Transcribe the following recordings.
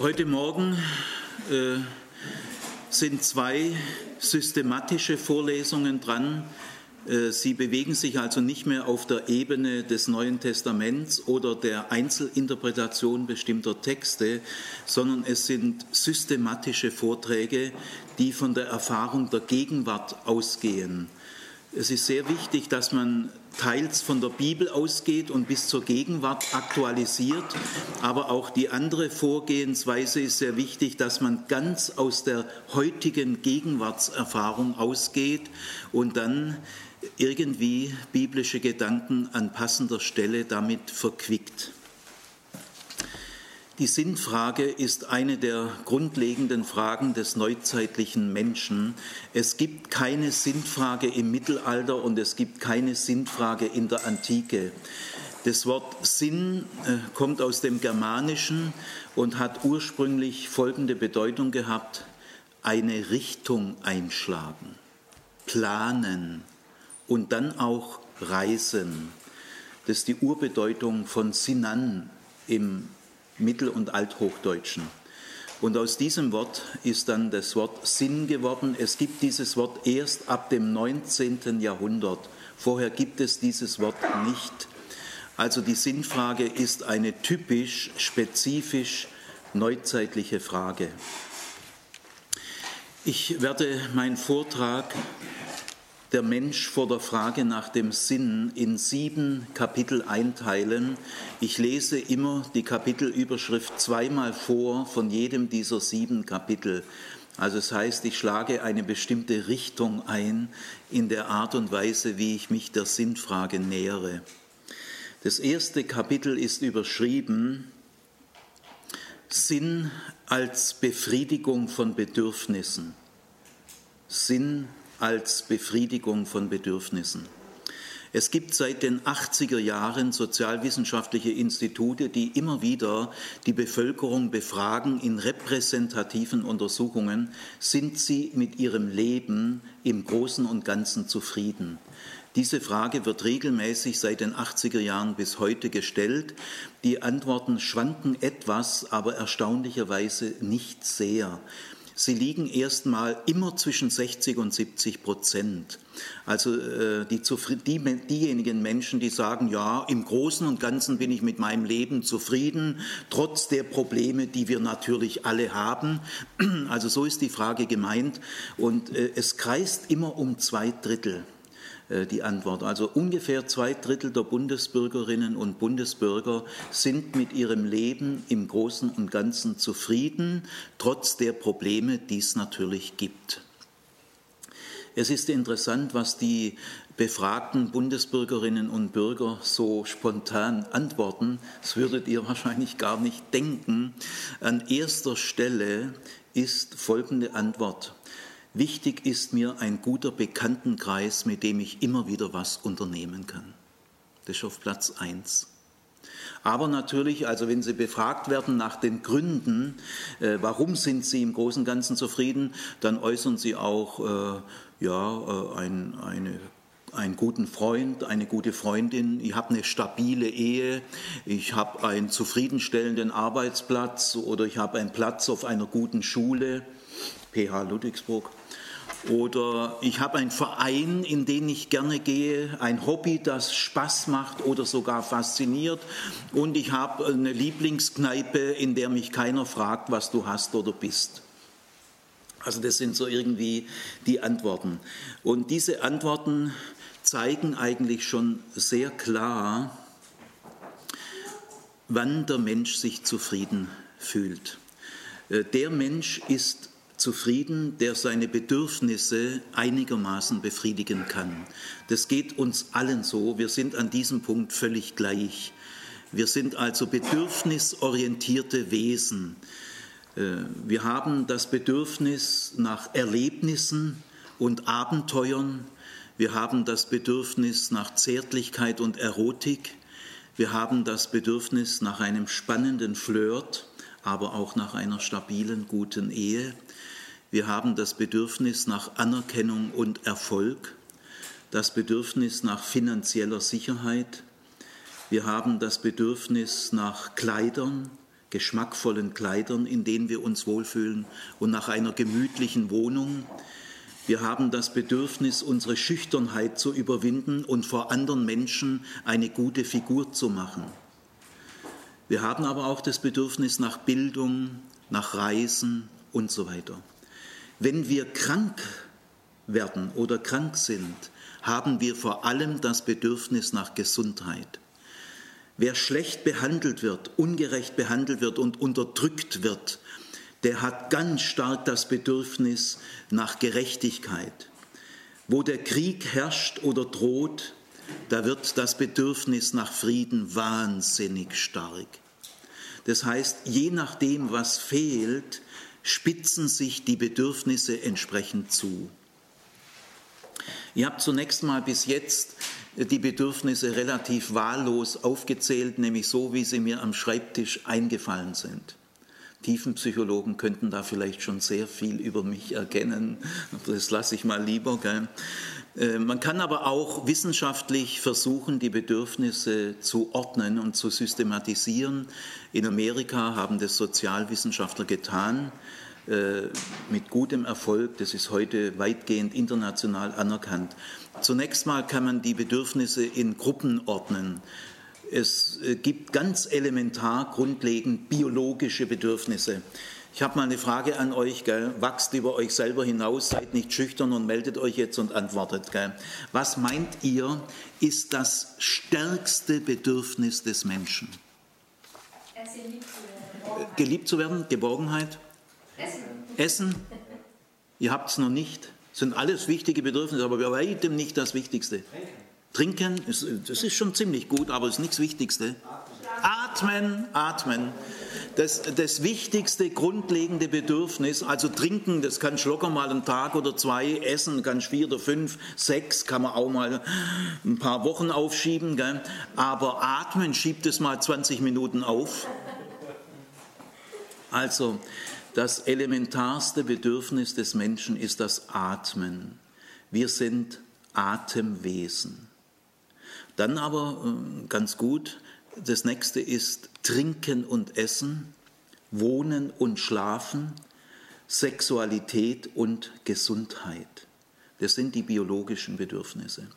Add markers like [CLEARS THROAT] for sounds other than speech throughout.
Heute Morgen äh, sind zwei systematische Vorlesungen dran. Äh, sie bewegen sich also nicht mehr auf der Ebene des Neuen Testaments oder der Einzelinterpretation bestimmter Texte, sondern es sind systematische Vorträge, die von der Erfahrung der Gegenwart ausgehen. Es ist sehr wichtig, dass man teils von der Bibel ausgeht und bis zur Gegenwart aktualisiert, aber auch die andere Vorgehensweise ist sehr wichtig, dass man ganz aus der heutigen Gegenwartserfahrung ausgeht und dann irgendwie biblische Gedanken an passender Stelle damit verquickt. Die Sinnfrage ist eine der grundlegenden Fragen des neuzeitlichen Menschen. Es gibt keine Sinnfrage im Mittelalter und es gibt keine Sinnfrage in der Antike. Das Wort Sinn äh, kommt aus dem Germanischen und hat ursprünglich folgende Bedeutung gehabt. Eine Richtung einschlagen, planen und dann auch reisen. Das ist die Urbedeutung von Sinan im Mittel- und Althochdeutschen. Und aus diesem Wort ist dann das Wort Sinn geworden. Es gibt dieses Wort erst ab dem 19. Jahrhundert. Vorher gibt es dieses Wort nicht. Also die Sinnfrage ist eine typisch, spezifisch neuzeitliche Frage. Ich werde meinen Vortrag der Mensch vor der Frage nach dem Sinn in sieben Kapitel einteilen. Ich lese immer die Kapitelüberschrift zweimal vor von jedem dieser sieben Kapitel. Also es das heißt, ich schlage eine bestimmte Richtung ein in der Art und Weise, wie ich mich der Sinnfrage nähere. Das erste Kapitel ist überschrieben Sinn als Befriedigung von Bedürfnissen. Sinn als Befriedigung von Bedürfnissen. Es gibt seit den 80er Jahren sozialwissenschaftliche Institute, die immer wieder die Bevölkerung befragen in repräsentativen Untersuchungen, sind sie mit ihrem Leben im Großen und Ganzen zufrieden. Diese Frage wird regelmäßig seit den 80er Jahren bis heute gestellt. Die Antworten schwanken etwas, aber erstaunlicherweise nicht sehr. Sie liegen erstmal immer zwischen 60 und 70 Prozent. Also äh, die, die, diejenigen Menschen, die sagen, ja, im Großen und Ganzen bin ich mit meinem Leben zufrieden, trotz der Probleme, die wir natürlich alle haben. Also so ist die Frage gemeint. Und äh, es kreist immer um zwei Drittel. Äh, die Antwort. Also ungefähr zwei Drittel der Bundesbürgerinnen und Bundesbürger sind mit ihrem Leben im Großen und Ganzen zufrieden, trotz der Probleme, die es natürlich gibt. Es ist interessant, was die befragten Bundesbürgerinnen und Bürger so spontan antworten. Das würdet ihr [LAUGHS] wahrscheinlich gar nicht denken. An erster Stelle ist folgende Antwort. Wichtig ist mir ein guter Bekanntenkreis, mit dem ich immer wieder was unternehmen kann. Das ist auf Platz 1. Aber natürlich, also wenn Sie befragt werden nach den Gründen, äh, warum sind Sie im Großen und Ganzen zufrieden, dann äußern Sie auch äh, ja, äh, ein, eine einen guten Freund, eine gute Freundin, ich habe eine stabile Ehe, ich habe einen zufriedenstellenden Arbeitsplatz oder ich habe einen Platz auf einer guten Schule, PH Ludwigsburg. Oder ich habe einen Verein, in den ich gerne gehe, ein Hobby, das Spaß macht oder sogar fasziniert. Und ich habe eine Lieblingskneipe, in der mich keiner fragt, was du hast oder bist. Also das sind so irgendwie die Antworten. Und diese Antworten zeigen eigentlich schon sehr klar, wann der Mensch sich zufrieden fühlt. Äh, der Mensch ist zufrieden, der seine Bedürfnisse einigermaßen befriedigen kann. Das geht uns allen so. Wir sind an diesem Punkt völlig gleich. Wir sind also bedürfnisorientierte Wesen. Äh, wir haben das Bedürfnis nach Erlebnissen und Abenteuern. Wir haben das Bedürfnis nach Zärtlichkeit und Erotik. Wir haben das Bedürfnis nach einem spannenden Flirt, aber auch nach einer stabilen, guten Ehe. Wir haben das Bedürfnis nach Anerkennung und Erfolg, das Bedürfnis nach finanzieller Sicherheit. Wir haben das Bedürfnis nach Kleidern, geschmackvollen Kleidern, in denen wir uns wohlfühlen und nach einer gemütlichen Wohnung. Wir haben das Bedürfnis, unsere Schüchternheit zu überwinden und vor anderen Menschen eine gute Figur zu machen. Wir haben aber auch das Bedürfnis nach Bildung, nach Reisen und so weiter. Wenn wir krank werden oder krank sind, haben wir vor allem das Bedürfnis nach Gesundheit. Wer schlecht behandelt wird, ungerecht behandelt wird und unterdrückt wird, der hat ganz stark das Bedürfnis nach Gerechtigkeit. Wo der Krieg herrscht oder droht, da wird das Bedürfnis nach Frieden wahnsinnig stark. Das heißt, je nachdem, was fehlt, spitzen sich die Bedürfnisse entsprechend zu. Ihr habt zunächst mal bis jetzt die Bedürfnisse relativ wahllos aufgezählt, nämlich so, wie sie mir am Schreibtisch eingefallen sind. Tiefenpsychologen könnten da vielleicht schon sehr viel über mich erkennen. Das lasse ich mal lieber. Gell? Äh, man kann aber auch wissenschaftlich versuchen, die Bedürfnisse zu ordnen und zu systematisieren. In Amerika haben das Sozialwissenschaftler getan. Äh, mit gutem Erfolg. Das ist heute weitgehend international anerkannt. Zunächst mal kann man die Bedürfnisse in Gruppen ordnen. Es äh, gibt ganz elementar grundlegend biologische Bedürfnisse. Ich habe mal eine Frage an euch. Gell? Wachst über euch selber hinaus, seid nicht schüchtern und meldet euch jetzt und antwortet. Gell? Was meint ihr, ist das stärkste Bedürfnis des Menschen? Geliebt zu werden, Geborgenheit? Essen. Essen. [LAUGHS] Ihr habt es noch nicht. Das sind alles wichtige Bedürfnisse, aber bei weitem nicht das Wichtigste. Trinken, Trinken das ist schon ziemlich gut, aber es ist nichts Wichtigste. Atmen, atmen. Das, das wichtigste, grundlegende Bedürfnis, also trinken, das kann locker mal einen Tag oder zwei, essen kann vier oder fünf, sechs, kann man auch mal ein paar Wochen aufschieben, gell? aber atmen schiebt es mal 20 Minuten auf. Also, das elementarste Bedürfnis des Menschen ist das Atmen. Wir sind Atemwesen. Dann aber äh, ganz gut, das nächste ist Trinken und Essen, Wohnen und Schlafen, Sexualität und Gesundheit. Das sind die biologischen Bedürfnisse.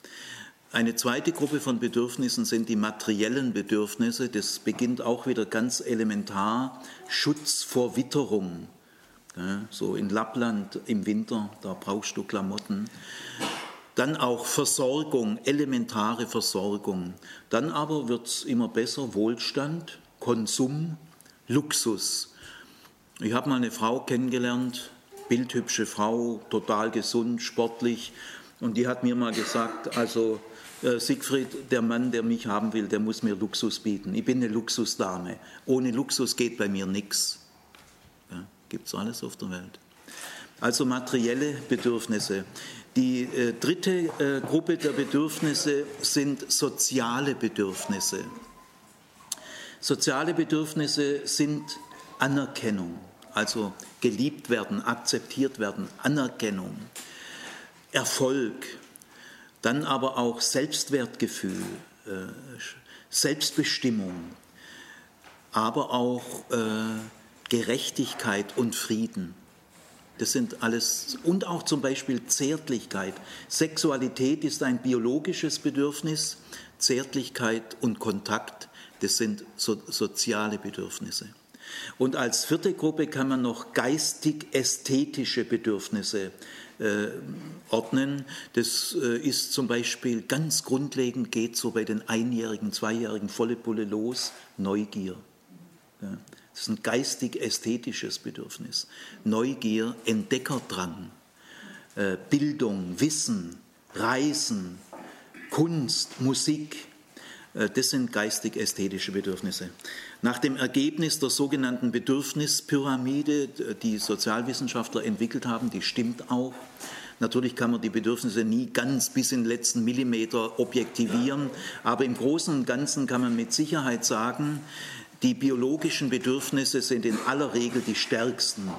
Eine zweite Gruppe von Bedürfnissen sind die materiellen Bedürfnisse. Das beginnt auch wieder ganz elementar. Schutz vor Witterung. So in Lappland im Winter, da brauchst du Klamotten. Dann auch Versorgung, elementare Versorgung. Dann aber wird es immer besser, Wohlstand, Konsum, Luxus. Ich habe mal eine Frau kennengelernt, bildhübsche Frau, total gesund, sportlich. Und die hat mir mal gesagt, also äh, Siegfried, der Mann, der mich haben will, der muss mir Luxus bieten. Ich bin eine Luxusdame. Ohne Luxus geht bei mir nichts. Ja, Gibt es alles auf der Welt. Also materielle Bedürfnisse. Die äh, dritte äh, Gruppe der Bedürfnisse sind soziale Bedürfnisse. Soziale Bedürfnisse sind Anerkennung, also geliebt werden, akzeptiert werden, Anerkennung, Erfolg, dann aber auch Selbstwertgefühl, äh, Selbstbestimmung, aber auch äh, Gerechtigkeit und Frieden. Das sind alles, und auch zum Beispiel Zärtlichkeit. Sexualität ist ein biologisches Bedürfnis, Zärtlichkeit und Kontakt, das sind so, soziale Bedürfnisse. Und als vierte Gruppe kann man noch geistig-ästhetische Bedürfnisse äh, ordnen. Das äh, ist zum Beispiel ganz grundlegend, geht so bei den Einjährigen, Zweijährigen volle Pulle los, Neugier. Ja. Das ist ein geistig-ästhetisches Bedürfnis. Neugier, Entdeckerdrang, äh, Bildung, Wissen, Reisen, Kunst, Musik, äh, das sind geistig-ästhetische Bedürfnisse. Nach dem Ergebnis der sogenannten Bedürfnispyramide, die Sozialwissenschaftler entwickelt haben, die stimmt auch. Natürlich kann man die Bedürfnisse nie ganz bis in den letzten Millimeter objektivieren, aber im Großen und Ganzen kann man mit Sicherheit sagen, die biologischen Bedürfnisse sind in aller Regel die stärksten.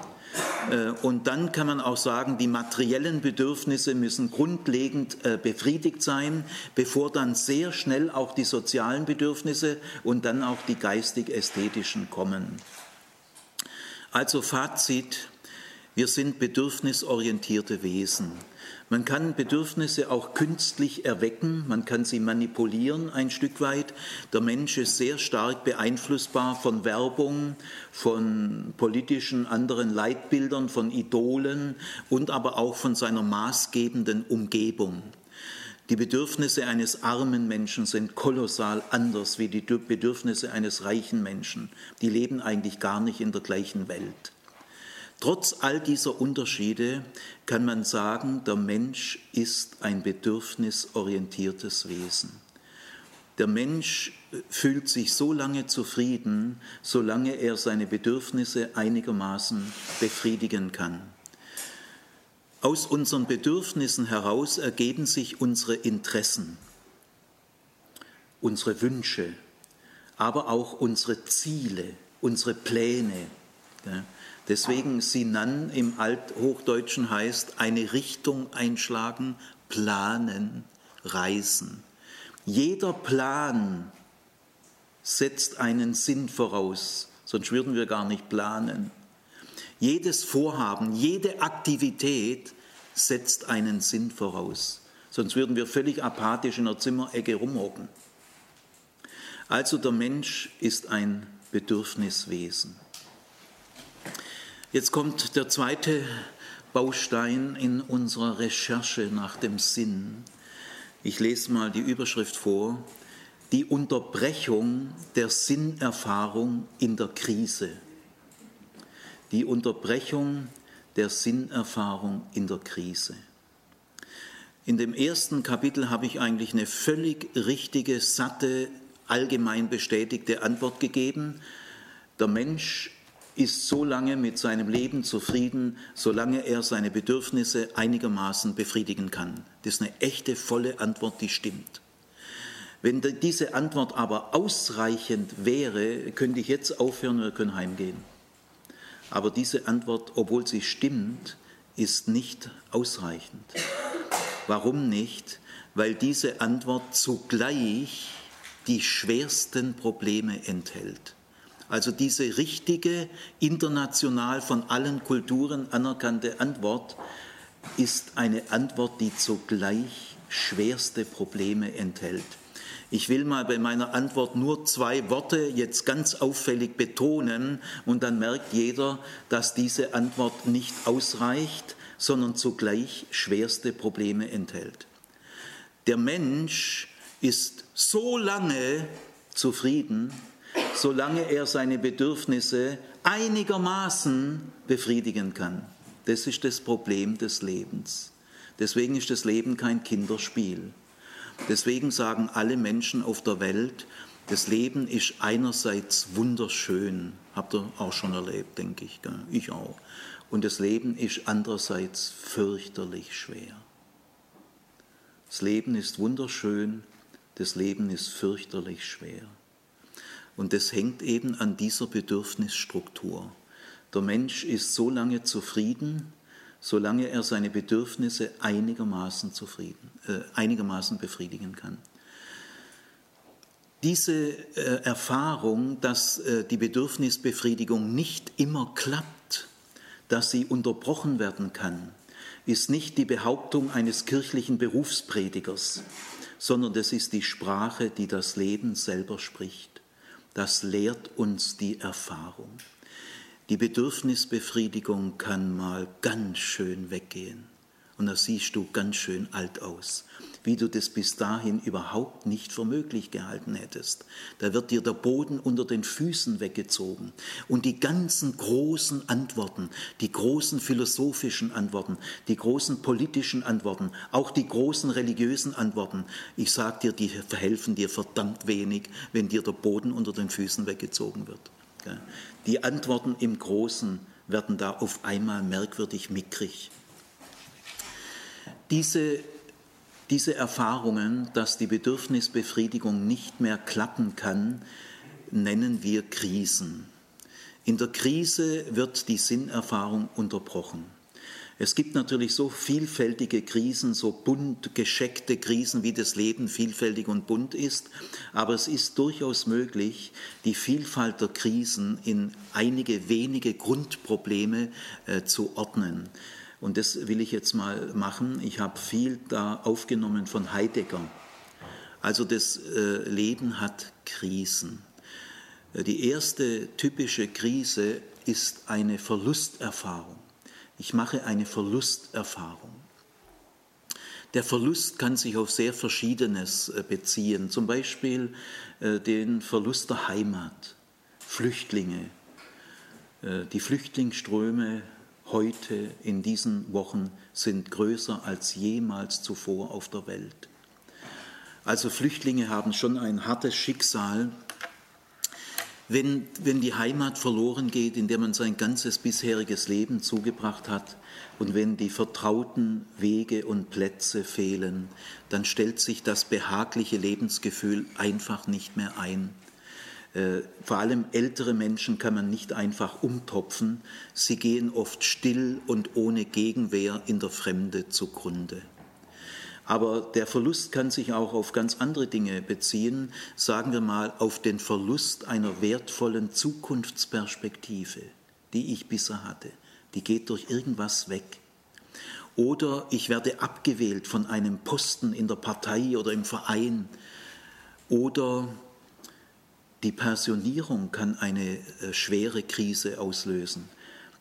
Äh, und dann kann man auch sagen, die materiellen Bedürfnisse müssen grundlegend äh, befriedigt sein, bevor dann sehr schnell auch die sozialen Bedürfnisse und dann auch die geistig-ästhetischen kommen. Also Fazit, wir sind bedürfnisorientierte Wesen. Man kann Bedürfnisse auch künstlich erwecken, man kann sie manipulieren ein Stück weit. Der Mensch ist sehr stark beeinflussbar von Werbung, von politischen anderen Leitbildern, von Idolen und aber auch von seiner maßgebenden Umgebung. Die Bedürfnisse eines armen Menschen sind kolossal anders wie die Bedürfnisse eines reichen Menschen. Die leben eigentlich gar nicht in der gleichen Welt. Trotz all dieser Unterschiede kann man sagen, der Mensch ist ein bedürfnisorientiertes Wesen. Der Mensch fühlt sich so lange zufrieden, solange er seine Bedürfnisse einigermaßen befriedigen kann. Aus unseren Bedürfnissen heraus ergeben sich unsere Interessen, unsere Wünsche, aber auch unsere Ziele, unsere Pläne. Deswegen Sinan im Althochdeutschen heißt eine Richtung einschlagen, planen, reisen. Jeder Plan setzt einen Sinn voraus, sonst würden wir gar nicht planen. Jedes Vorhaben, jede Aktivität setzt einen Sinn voraus, sonst würden wir völlig apathisch in der Zimmerecke rumhocken. Also der Mensch ist ein Bedürfniswesen. Jetzt kommt der zweite Baustein in unserer Recherche nach dem Sinn. Ich lese mal die Überschrift vor. Die Unterbrechung der Sinnerfahrung in der Krise. Die Unterbrechung der Sinnerfahrung in der Krise. In dem ersten Kapitel habe ich eigentlich eine völlig richtige, satte, allgemein bestätigte Antwort gegeben. Der Mensch ist so lange mit seinem Leben zufrieden, solange er seine Bedürfnisse einigermaßen befriedigen kann. Das ist eine echte, volle Antwort, die stimmt. Wenn diese Antwort aber ausreichend wäre, könnte ich jetzt aufhören wir können heimgehen. Aber diese Antwort, obwohl sie stimmt, ist nicht ausreichend. Warum nicht? Weil diese Antwort zugleich die schwersten Probleme enthält. Also diese richtige, international von allen Kulturen anerkannte Antwort ist eine Antwort, die zugleich schwerste Probleme enthält. Ich will mal bei meiner Antwort nur zwei Worte jetzt ganz auffällig betonen und dann merkt jeder, dass diese Antwort nicht ausreicht, sondern zugleich schwerste Probleme enthält. Der Mensch ist so lange zufrieden, solange er seine Bedürfnisse einigermaßen befriedigen kann. Das ist das Problem des Lebens. Deswegen ist das Leben kein Kinderspiel. Deswegen sagen alle Menschen auf der Welt, das Leben ist einerseits wunderschön, habt ihr auch schon erlebt, denke ich, ich auch. Und das Leben ist andererseits fürchterlich schwer. Das Leben ist wunderschön, das Leben ist fürchterlich schwer. Und das hängt eben an dieser Bedürfnisstruktur. Der Mensch ist so lange zufrieden, solange er seine Bedürfnisse einigermaßen, zufrieden, äh, einigermaßen befriedigen kann. Diese äh, Erfahrung, dass äh, die Bedürfnisbefriedigung nicht immer klappt, dass sie unterbrochen werden kann, ist nicht die Behauptung eines kirchlichen Berufspredigers, sondern das ist die Sprache, die das Leben selber spricht. Das lehrt uns die Erfahrung. Die Bedürfnisbefriedigung kann mal ganz schön weggehen. Und da siehst du ganz schön alt aus, wie du das bis dahin überhaupt nicht für möglich gehalten hättest. Da wird dir der Boden unter den Füßen weggezogen. Und die ganzen großen Antworten, die großen philosophischen Antworten, die großen politischen Antworten, auch die großen religiösen Antworten, ich sag dir, die verhelfen dir verdammt wenig, wenn dir der Boden unter den Füßen weggezogen wird. Die Antworten im Großen werden da auf einmal merkwürdig mickrig. Diese, diese Erfahrungen, dass die Bedürfnisbefriedigung nicht mehr klappen kann, nennen wir Krisen. In der Krise wird die Sinnerfahrung unterbrochen. Es gibt natürlich so vielfältige Krisen, so bunt gescheckte Krisen, wie das Leben vielfältig und bunt ist, aber es ist durchaus möglich, die Vielfalt der Krisen in einige wenige Grundprobleme äh, zu ordnen. Und das will ich jetzt mal machen. Ich habe viel da aufgenommen von Heidegger. Also das äh, Leben hat Krisen. Äh, die erste typische Krise ist eine Verlusterfahrung. Ich mache eine Verlusterfahrung. Der Verlust kann sich auf sehr Verschiedenes äh, beziehen, zum Beispiel den Verlust der Heimat, Flüchtlinge, die Flüchtlingsströme heute in diesen Wochen sind größer als jemals zuvor auf der Welt. Also Flüchtlinge haben schon ein hartes Schicksal. Wenn, wenn die Heimat verloren geht, in der man sein ganzes bisheriges Leben zugebracht hat, und wenn die vertrauten Wege und Plätze fehlen, dann stellt sich das behagliche Lebensgefühl einfach nicht mehr ein. Äh, vor allem ältere Menschen kann man nicht einfach umtopfen. Sie gehen oft still und ohne Gegenwehr in der Fremde zugrunde. Aber der Verlust kann sich auch auf ganz andere Dinge beziehen, sagen wir mal auf den Verlust einer wertvollen Zukunftsperspektive, die ich bisher hatte. Die geht durch irgendwas weg. Oder ich werde abgewählt von einem Posten in der Partei oder im Verein. Oder die Pensionierung kann eine äh, schwere Krise auslösen.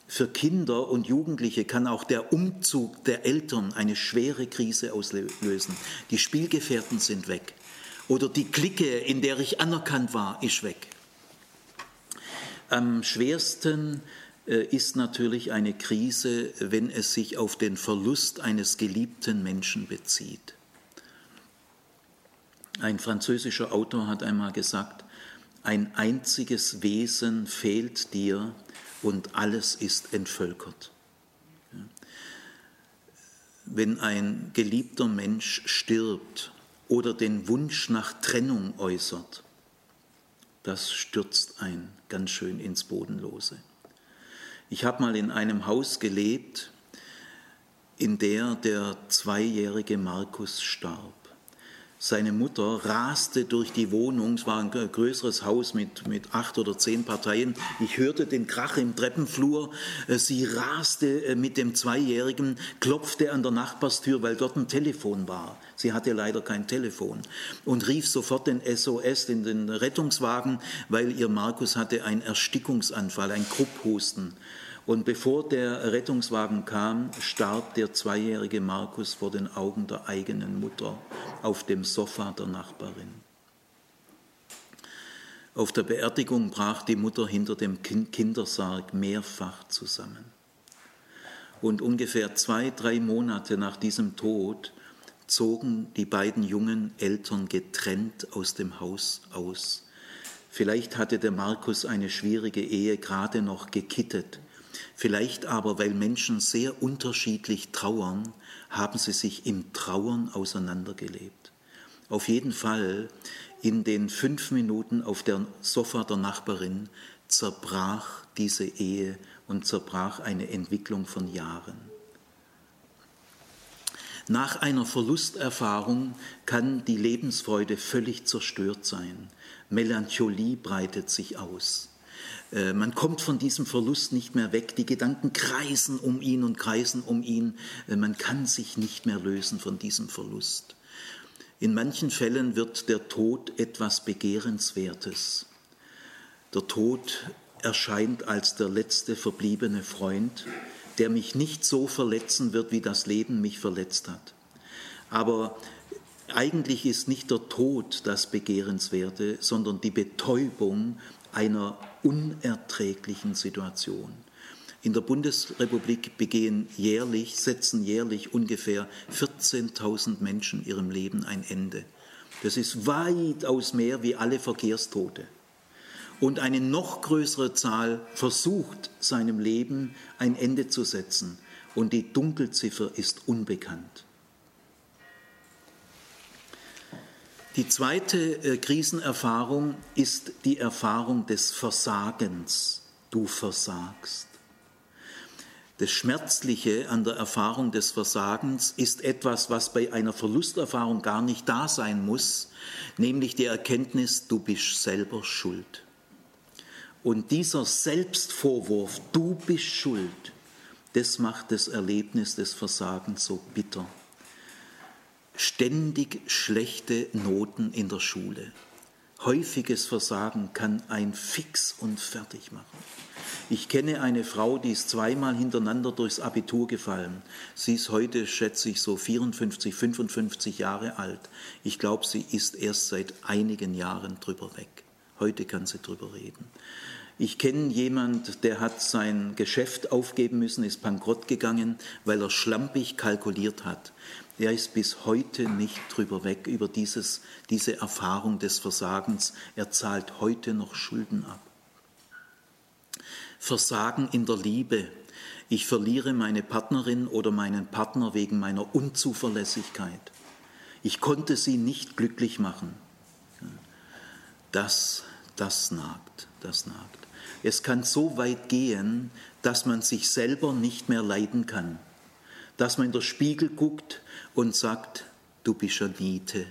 Für Kinder und Jugendliche kann auch der Umzug der Eltern eine schwere Krise auslösen. Die Spielgefährten sind weg. Oder die Clique, in der ich anerkannt war, ist weg. Am schwersten äh, ist natürlich eine Krise, wenn es sich auf den Verlust eines geliebten Menschen bezieht. Ein französischer Autor hat einmal gesagt, ein einziges Wesen fehlt dir und alles ist entvölkert. Wenn ein geliebter Mensch stirbt oder den Wunsch nach Trennung äußert, das stürzt ein ganz schön ins Bodenlose. Ich habe mal in einem Haus gelebt, in der der zweijährige Markus starb. Seine Mutter raste durch die Wohnung, es war ein größeres Haus mit, mit acht oder zehn Parteien. Ich hörte den Krach im Treppenflur. Äh, sie raste äh, mit dem Zweijährigen, klopfte an der Nachbarstür, weil dort ein Telefon war. Sie hatte leider kein Telefon und rief sofort den SOS, in den Rettungswagen, weil ihr Markus hatte einen Erstickungsanfall, ein Krupphusten. Und bevor der Rettungswagen kam, starb der zweijährige Markus vor den Augen der eigenen Mutter auf dem Sofa der Nachbarin. Auf der Beerdigung brach die Mutter hinter dem Kindersarg mehrfach zusammen. Und ungefähr zwei, drei Monate nach diesem Tod zogen die beiden jungen Eltern getrennt aus dem Haus aus. Vielleicht hatte der Markus eine schwierige Ehe gerade noch gekittet Vielleicht aber, weil Menschen sehr unterschiedlich trauern, haben sie sich im Trauern auseinandergelebt. Auf jeden Fall in den fünf Minuten auf der Sofa der Nachbarin zerbrach diese Ehe und zerbrach eine Entwicklung von Jahren. Nach einer Verlusterfahrung kann die Lebensfreude völlig zerstört sein. Melancholie breitet sich aus. Äh, man kommt von diesem Verlust nicht mehr weg. Die Gedanken kreisen um ihn und kreisen um ihn. Äh, man kann sich nicht mehr lösen von diesem Verlust. In manchen Fällen wird der Tod etwas Begehrenswertes. Der Tod erscheint als der letzte verbliebene Freund, der mich nicht so verletzen wird, wie das Leben mich verletzt hat. Aber eigentlich ist nicht der Tod das Begehrenswerte, sondern die Betäubung einer unerträglichen Situation. In der Bundesrepublik begehen jährlich, setzen jährlich ungefähr 14.000 Menschen ihrem Leben ein Ende. Das ist weitaus mehr wie alle Verkehrstote. Und eine noch größere Zahl versucht, seinem Leben ein Ende zu setzen. Und die Dunkelziffer ist unbekannt. Die zweite äh, Krisenerfahrung ist die Erfahrung des Versagens. Du versagst. Das Schmerzliche an der Erfahrung des Versagens ist etwas, was bei einer Verlusterfahrung gar nicht da sein muss, nämlich die Erkenntnis, du bist selber schuld. Und dieser Selbstvorwurf, du bist schuld, das macht das Erlebnis des Versagens so bitter. Ständig schlechte Noten in der Schule. Häufiges Versagen kann ein fix und fertig machen. Ich kenne eine Frau, die ist zweimal hintereinander durchs Abitur gefallen. Sie ist heute, schätze ich, so 54, 55 Jahre alt. Ich glaube, sie ist erst seit einigen Jahren drüber weg. Heute kann sie drüber reden. Ich kenne jemand, der hat sein Geschäft aufgeben müssen, ist bankrott gegangen, weil er schlampig kalkuliert hat. Er ist bis heute nicht drüber weg über dieses, diese Erfahrung des Versagens. Er zahlt heute noch Schulden ab. Versagen in der Liebe. Ich verliere meine Partnerin oder meinen Partner wegen meiner Unzuverlässigkeit. Ich konnte sie nicht glücklich machen. Das, das nagt, das nagt. Es kann so weit gehen, dass man sich selber nicht mehr leiden kann, dass man in der Spiegel guckt und sagt, du bist eine Niete,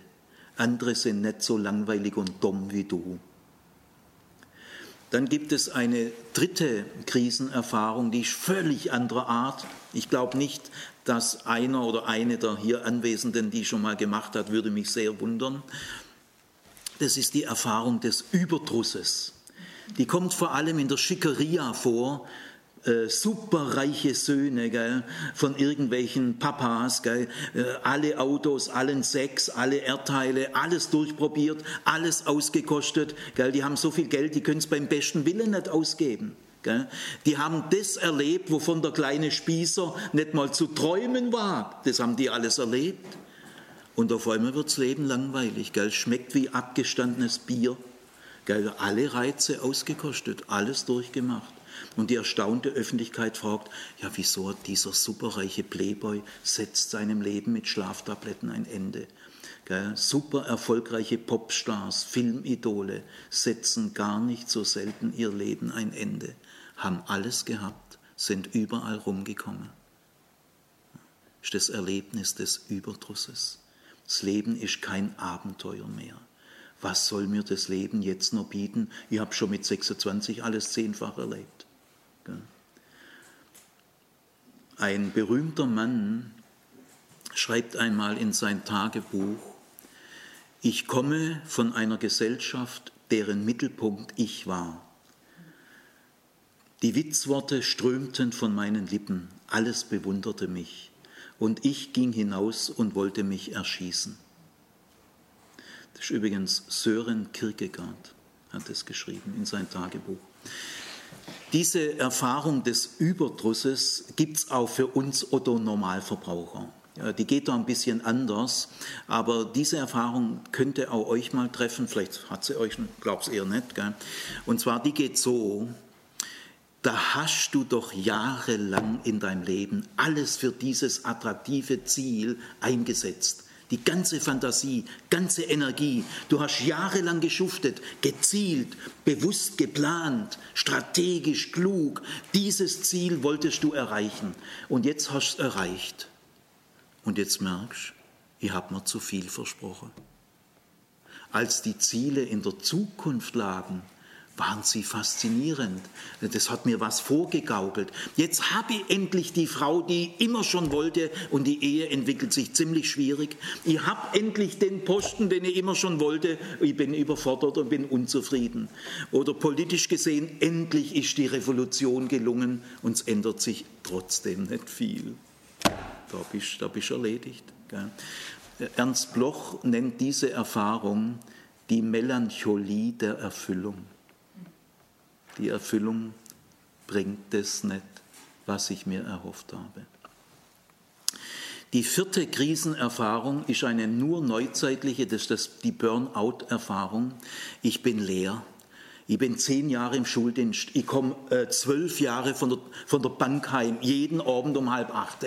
andere sind nicht so langweilig und dumm wie du. Dann gibt es eine dritte Krisenerfahrung, die ist völlig anderer Art. Ich glaube nicht, dass einer oder eine der hier Anwesenden die schon mal gemacht hat, würde mich sehr wundern. Das ist die Erfahrung des Überdrusses die kommt vor allem in der Schickeria vor, äh, superreiche Söhne gell, von irgendwelchen Papas, gell, äh, alle Autos, allen Sex, alle Erdteile, alles durchprobiert, alles ausgekostet. Gell, die haben so viel Geld, die können es beim besten Willen nicht ausgeben. Gell. Die haben das erlebt, wovon der kleine Spießer nicht mal zu träumen war. Das haben die alles erlebt. Und auf einmal wird das Leben langweilig. Gell. Schmeckt wie abgestandenes Bier. Gell, alle Reize ausgekostet, alles durchgemacht. Und die erstaunte Öffentlichkeit fragt, ja, wieso dieser superreiche Playboy setzt seinem Leben mit Schlaftabletten ein Ende? Gell, super erfolgreiche Popstars, Filmidole setzen gar nicht so selten ihr Leben ein Ende, haben alles gehabt, sind überall rumgekommen. Ist das Erlebnis des Überdrusses. Das Leben ist kein Abenteuer mehr was soll mir das Leben jetzt noch bieten? Ich habe schon mit 26 alles zehnfach erlebt. Ein berühmter Mann schreibt einmal in sein Tagebuch, ich komme von einer Gesellschaft, deren Mittelpunkt ich war. Die Witzworte strömten von meinen Lippen, alles bewunderte mich, und ich ging hinaus und wollte mich erschießen. Das ist übrigens Sören Kierkegaard, hat es geschrieben in sein Tagebuch. Diese Erfahrung des Überdrusses gibt es auch für uns Otto-Normalverbraucher. Die geht da ein bisschen anders, aber diese Erfahrung könnte auch euch mal treffen, vielleicht hat sie euch, glaub's eher nicht. Gell? Und zwar, die geht so, da hast du doch jahrelang in deinem Leben alles für dieses attraktive Ziel eingesetzt die ganze Fantasie, ganze Energie. Du hast jahrelang geschuftet, gezielt, bewusst geplant, strategisch, klug. Dieses Ziel wolltest du erreichen. Und jetzt hast du es erreicht. Und jetzt merkst ich habe mir zu viel versprochen. Als die Ziele in der Zukunft lagen, waren sie faszinierend. Das hat mir was vorgegaukelt. Jetzt habe ich endlich die Frau, die ich immer schon wollte und die Ehe entwickelt sich ziemlich schwierig. Ich habe endlich den Posten, den ich immer schon wollte. Ich bin überfordert und bin unzufrieden. Oder politisch gesehen, endlich ist die Revolution gelungen und es ändert sich trotzdem nicht viel. Da bist du bist erledigt. Gell? Ernst Bloch nennt diese Erfahrung die Melancholie der Erfüllung die Erfüllung bringt es nicht, was ich mir erhofft habe. Die vierte Krisenerfahrung ist eine nur neuzeitliche, das ist die Burnout-Erfahrung. Ich bin leer. Ich bin zehn Jahre im Schuldienst. Ich komme äh, zwölf Jahre von der, von der Bank heim, jeden Abend um halb acht.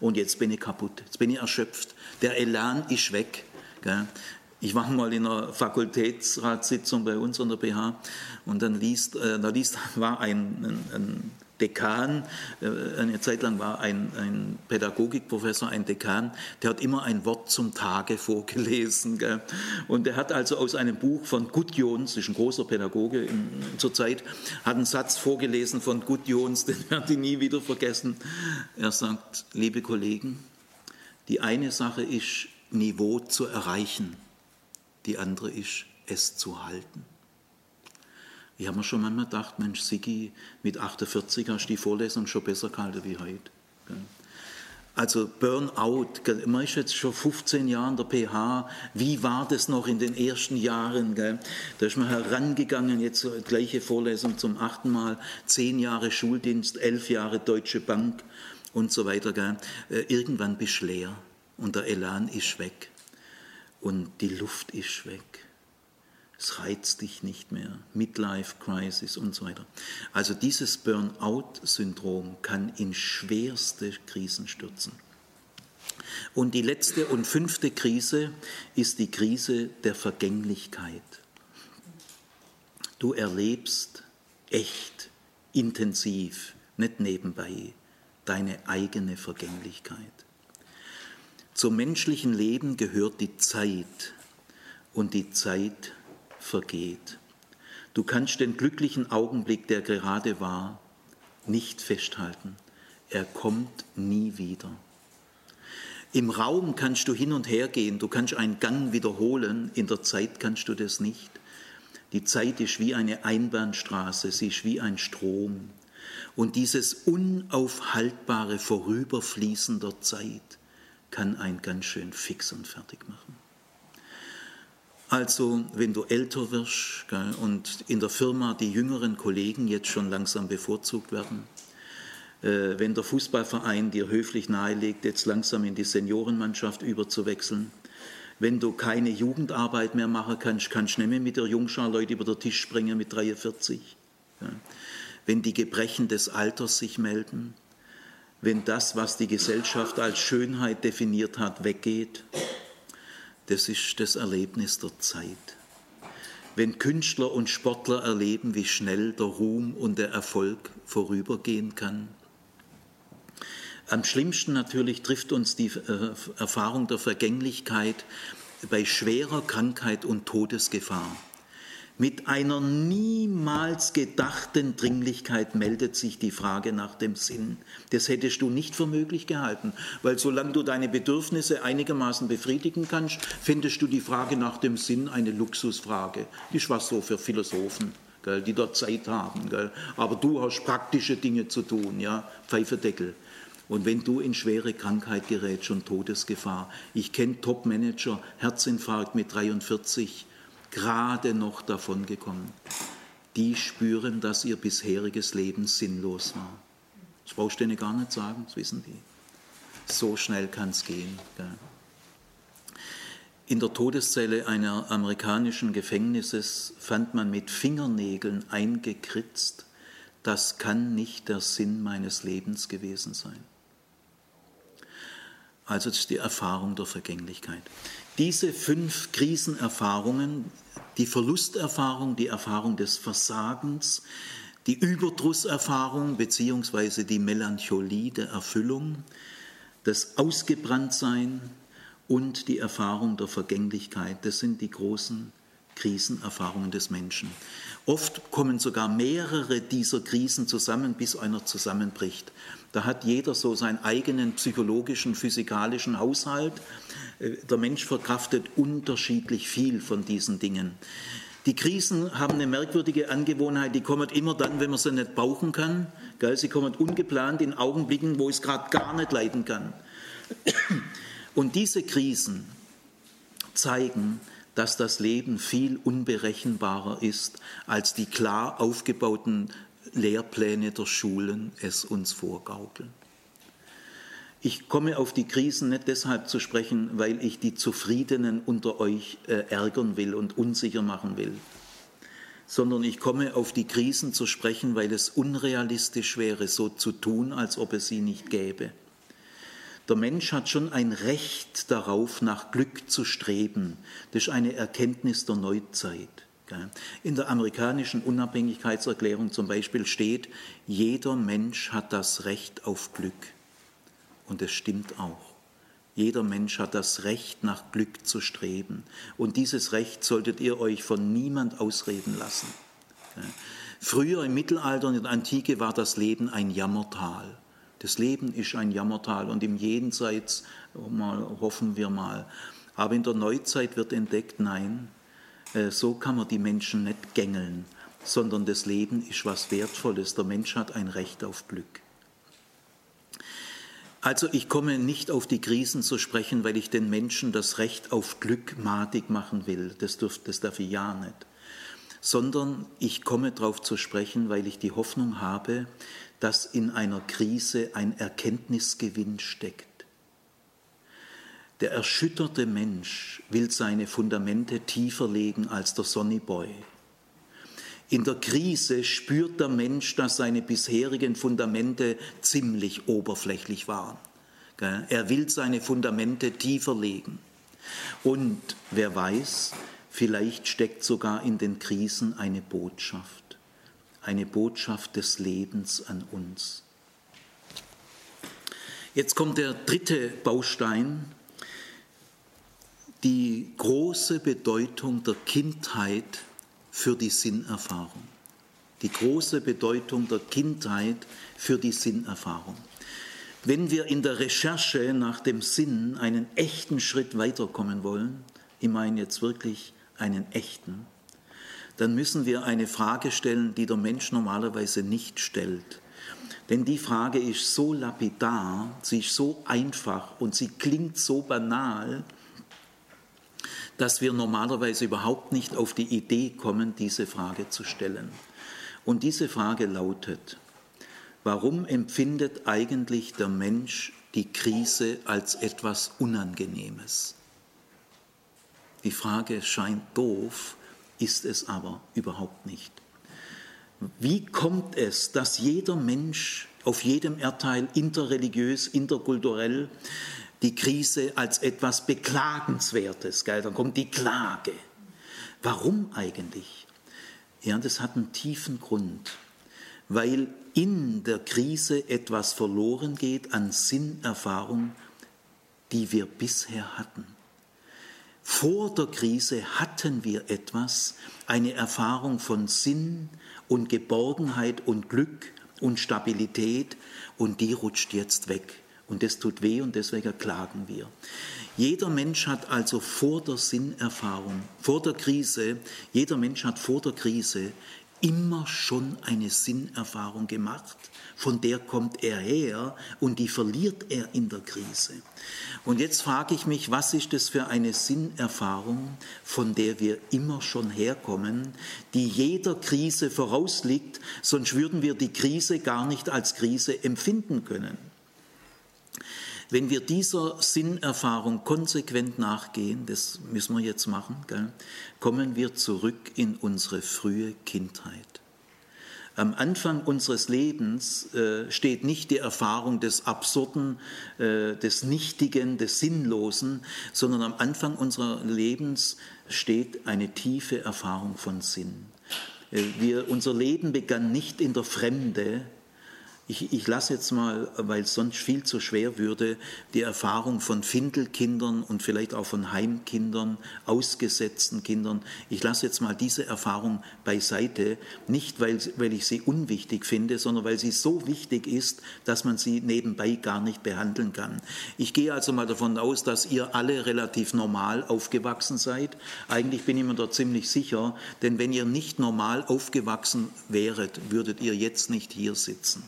Und jetzt bin ich kaputt. Jetzt bin ich erschöpft. Der Elan ist weg. Gell? Ich war mal in einer Fakultätsratssitzung bei uns an der BH und dann liest, äh, da liest, war ein, ein, ein Dekan, äh, eine Zeit lang war ein, ein Pädagogikprofessor, ein Dekan, der hat immer ein Wort zum Tage vorgelesen. Gell? Und er hat also aus einem Buch von Gudjons, das ist ein großer Pädagoge in, zur Zeit, hat einen Satz vorgelesen von Gudjons, [LAUGHS] den werde ich nie wieder vergessen. Er sagt, liebe Kollegen, die eine Sache ist, Niveau zu erreichen, die andere ist, es zu halten. Ich habe mir schon manchmal gedacht, Mensch, Sigi, mit 48 hast du die Vorlesung schon besser gehalten wie heute. Also Burnout, man ist jetzt schon 15 Jahre in der PH, wie war das noch in den ersten Jahren? Da ist man herangegangen, jetzt gleiche Vorlesung zum achten Mal, zehn Jahre Schuldienst, elf Jahre Deutsche Bank und so weiter. Äh, irgendwann bist du leer und der Elan ist weg und die Luft ist weg es reizt dich nicht mehr, Midlife Crisis und so weiter. Also dieses Burnout-Syndrom kann in schwerste Krisen stürzen. Und die letzte und fünfte Krise ist die Krise der Vergänglichkeit. Du erlebst echt, intensiv, nicht nebenbei, deine eigene Vergänglichkeit. Zum menschlichen Leben gehört die Zeit und die Zeit vergeht. Du kannst den glücklichen Augenblick, der gerade war, nicht festhalten. Er kommt nie wieder. Im Raum kannst du hin und her gehen, du kannst einen Gang wiederholen, in der Zeit kannst du das nicht. Die Zeit ist wie eine Einbahnstraße, sie ist wie ein Strom. Und dieses unaufhaltbare Vorüberfließen der Zeit kann einen ganz schön fix und fertig machen. Also, wenn du älter wirst gell, und in der Firma die jüngeren Kollegen jetzt schon langsam bevorzugt werden, äh, wenn der Fußballverein dir höflich nahelegt, jetzt langsam in die Seniorenmannschaft überzuwechseln, wenn du keine Jugendarbeit mehr machen kannst, kannst du nicht mehr mit der Jungschar Leute über den Tisch springen mit 43. Ja. Wenn die Gebrechen des Alters sich melden, wenn das, was die Gesellschaft als Schönheit definiert hat, weggeht, das ist das Erlebnis der Zeit. Wenn Künstler und Sportler erleben, wie schnell der Ruhm und der Erfolg vorübergehen kann. Am schlimmsten natürlich trifft uns die äh, Erfahrung der Vergänglichkeit bei schwerer Krankheit und Todesgefahr. Mit einer niemals gedachten Dringlichkeit meldet sich die Frage nach dem Sinn. Das hättest du nicht für möglich gehalten, weil solange du deine Bedürfnisse einigermaßen befriedigen kannst, findest du die Frage nach dem Sinn eine Luxusfrage. Die ist was so für Philosophen, gell, die dort Zeit haben. Gell. Aber du hast praktische Dinge zu tun, ja, Pfeiferdeckel. Und wenn du in schwere Krankheit gerätst und Todesgefahr, ich kenne Top-Manager, Herzinfarkt mit 43, gerade noch davon gekommen. Die spüren, dass ihr bisheriges Leben sinnlos war. Das brauchst du denen gar nicht sagen, das wissen die. So schnell kann es gehen. Gell? In der Todeszelle einer amerikanischen Gefängnisses fand man mit Fingernägeln eingekritzt, das kann nicht der Sinn meines Lebens gewesen sein. Also das ist die Erfahrung der Vergänglichkeit. Diese fünf Krisenerfahrungen, die Verlusterfahrung, die Erfahrung des Versagens, die Überdrusserfahrung beziehungsweise die Melancholie der Erfüllung, das Ausgebranntsein und die Erfahrung der Vergänglichkeit, das sind die großen Krisenerfahrungen des Menschen. Oft kommen sogar mehrere dieser Krisen zusammen, bis einer zusammenbricht. Da hat jeder so seinen eigenen psychologischen, physikalischen Haushalt. Äh, der Mensch verkraftet unterschiedlich viel von diesen Dingen. Die Krisen haben eine merkwürdige Angewohnheit, die kommen immer dann, wenn man sie nicht brauchen kann. Sie kommen ungeplant in Augenblicken, wo ich es gerade gar nicht leiden kann. Und diese Krisen zeigen, dass das Leben viel unberechenbarer ist, als die klar aufgebauten Lehrpläne der Schulen es uns vorgaukeln. Ich komme auf die Krisen nicht deshalb zu sprechen, weil ich die Zufriedenen unter euch äh, ärgern will und unsicher machen will, sondern ich komme auf die Krisen zu sprechen, weil es unrealistisch wäre, so zu tun, als ob es sie nicht gäbe. Der Mensch hat schon ein Recht darauf, nach Glück zu streben. Das ist eine Erkenntnis der Neuzeit. In der amerikanischen Unabhängigkeitserklärung zum Beispiel steht, jeder Mensch hat das Recht auf Glück. Und es stimmt auch. Jeder Mensch hat das Recht, nach Glück zu streben. Und dieses Recht solltet ihr euch von niemand ausreden lassen. Früher im Mittelalter und in der Antike war das Leben ein Jammertal. Das Leben ist ein Jammertal und im Jenseits, mal, hoffen wir mal. Aber in der Neuzeit wird entdeckt, nein, äh, so kann man die Menschen nicht gängeln, sondern das Leben ist was Wertvolles. Der Mensch hat ein Recht auf Glück. Also ich komme nicht auf die Krisen zu sprechen, weil ich den Menschen das Recht auf Glück madig machen will. Das, dürf, das darf ich ja nicht. Sondern ich komme darauf zu sprechen, weil ich die Hoffnung habe, dass in einer Krise ein Erkenntnisgewinn steckt. Der erschütterte Mensch will seine Fundamente tiefer legen als der Sonnyboy. In der Krise spürt der Mensch, dass seine bisherigen Fundamente ziemlich oberflächlich waren. Er will seine Fundamente tiefer legen. Und wer weiß, vielleicht steckt sogar in den Krisen eine Botschaft, eine Botschaft des Lebens an uns. Jetzt kommt der dritte Baustein, die große Bedeutung der Kindheit für die Sinnerfahrung. Die große Bedeutung der Kindheit für die Sinnerfahrung. Wenn wir in der Recherche nach dem Sinn einen echten Schritt weiterkommen wollen, ich meine jetzt wirklich einen echten, dann müssen wir eine Frage stellen, die der Mensch normalerweise nicht stellt. Denn die Frage ist so lapidar, sie ist so einfach und sie klingt so banal, dass wir normalerweise überhaupt nicht auf die Idee kommen, diese Frage zu stellen. Und diese Frage lautet, warum empfindet eigentlich der Mensch die Krise als etwas Unangenehmes? Die Frage scheint doof, ist es aber überhaupt nicht. Wie kommt es, dass jeder Mensch auf jedem Erdteil interreligiös, interkulturell die Krise als etwas Beklagenswertes. Gell? Dann kommt die Klage. Warum eigentlich? Ja, das hat einen tiefen Grund, weil in der Krise etwas verloren geht an Sinnerfahrung, die wir bisher hatten. Vor der Krise hatten wir etwas, eine Erfahrung von Sinn und Geborgenheit und Glück und Stabilität und die rutscht jetzt weg. Und das tut weh und deswegen klagen wir. Jeder Mensch hat also vor der Sinnerfahrung, vor der Krise, jeder Mensch hat vor der Krise immer schon eine Sinnerfahrung gemacht, von der kommt er her und die verliert er in der Krise. Und jetzt frage ich mich, was ist das für eine Sinnerfahrung, von der wir immer schon herkommen, die jeder Krise vorausliegt, sonst würden wir die Krise gar nicht als Krise empfinden können. Wenn wir dieser Sinnerfahrung konsequent nachgehen, das müssen wir jetzt machen, gell, kommen wir zurück in unsere frühe Kindheit. Am Anfang unseres Lebens äh, steht nicht die Erfahrung des Absurden, äh, des Nichtigen, des Sinnlosen, sondern am Anfang unseres Lebens steht eine tiefe Erfahrung von Sinn. Äh, wir, unser Leben begann nicht in der Fremde, ich, ich lasse jetzt mal, weil es sonst viel zu schwer würde, die Erfahrung von Findelkindern und vielleicht auch von Heimkindern, ausgesetzten Kindern. Ich lasse jetzt mal diese Erfahrung beiseite, nicht weil, weil ich sie unwichtig finde, sondern weil sie so wichtig ist, dass man sie nebenbei gar nicht behandeln kann. Ich gehe also mal davon aus, dass ihr alle relativ normal aufgewachsen seid. Eigentlich bin ich mir da ziemlich sicher, denn wenn ihr nicht normal aufgewachsen wäret, würdet ihr jetzt nicht hier sitzen.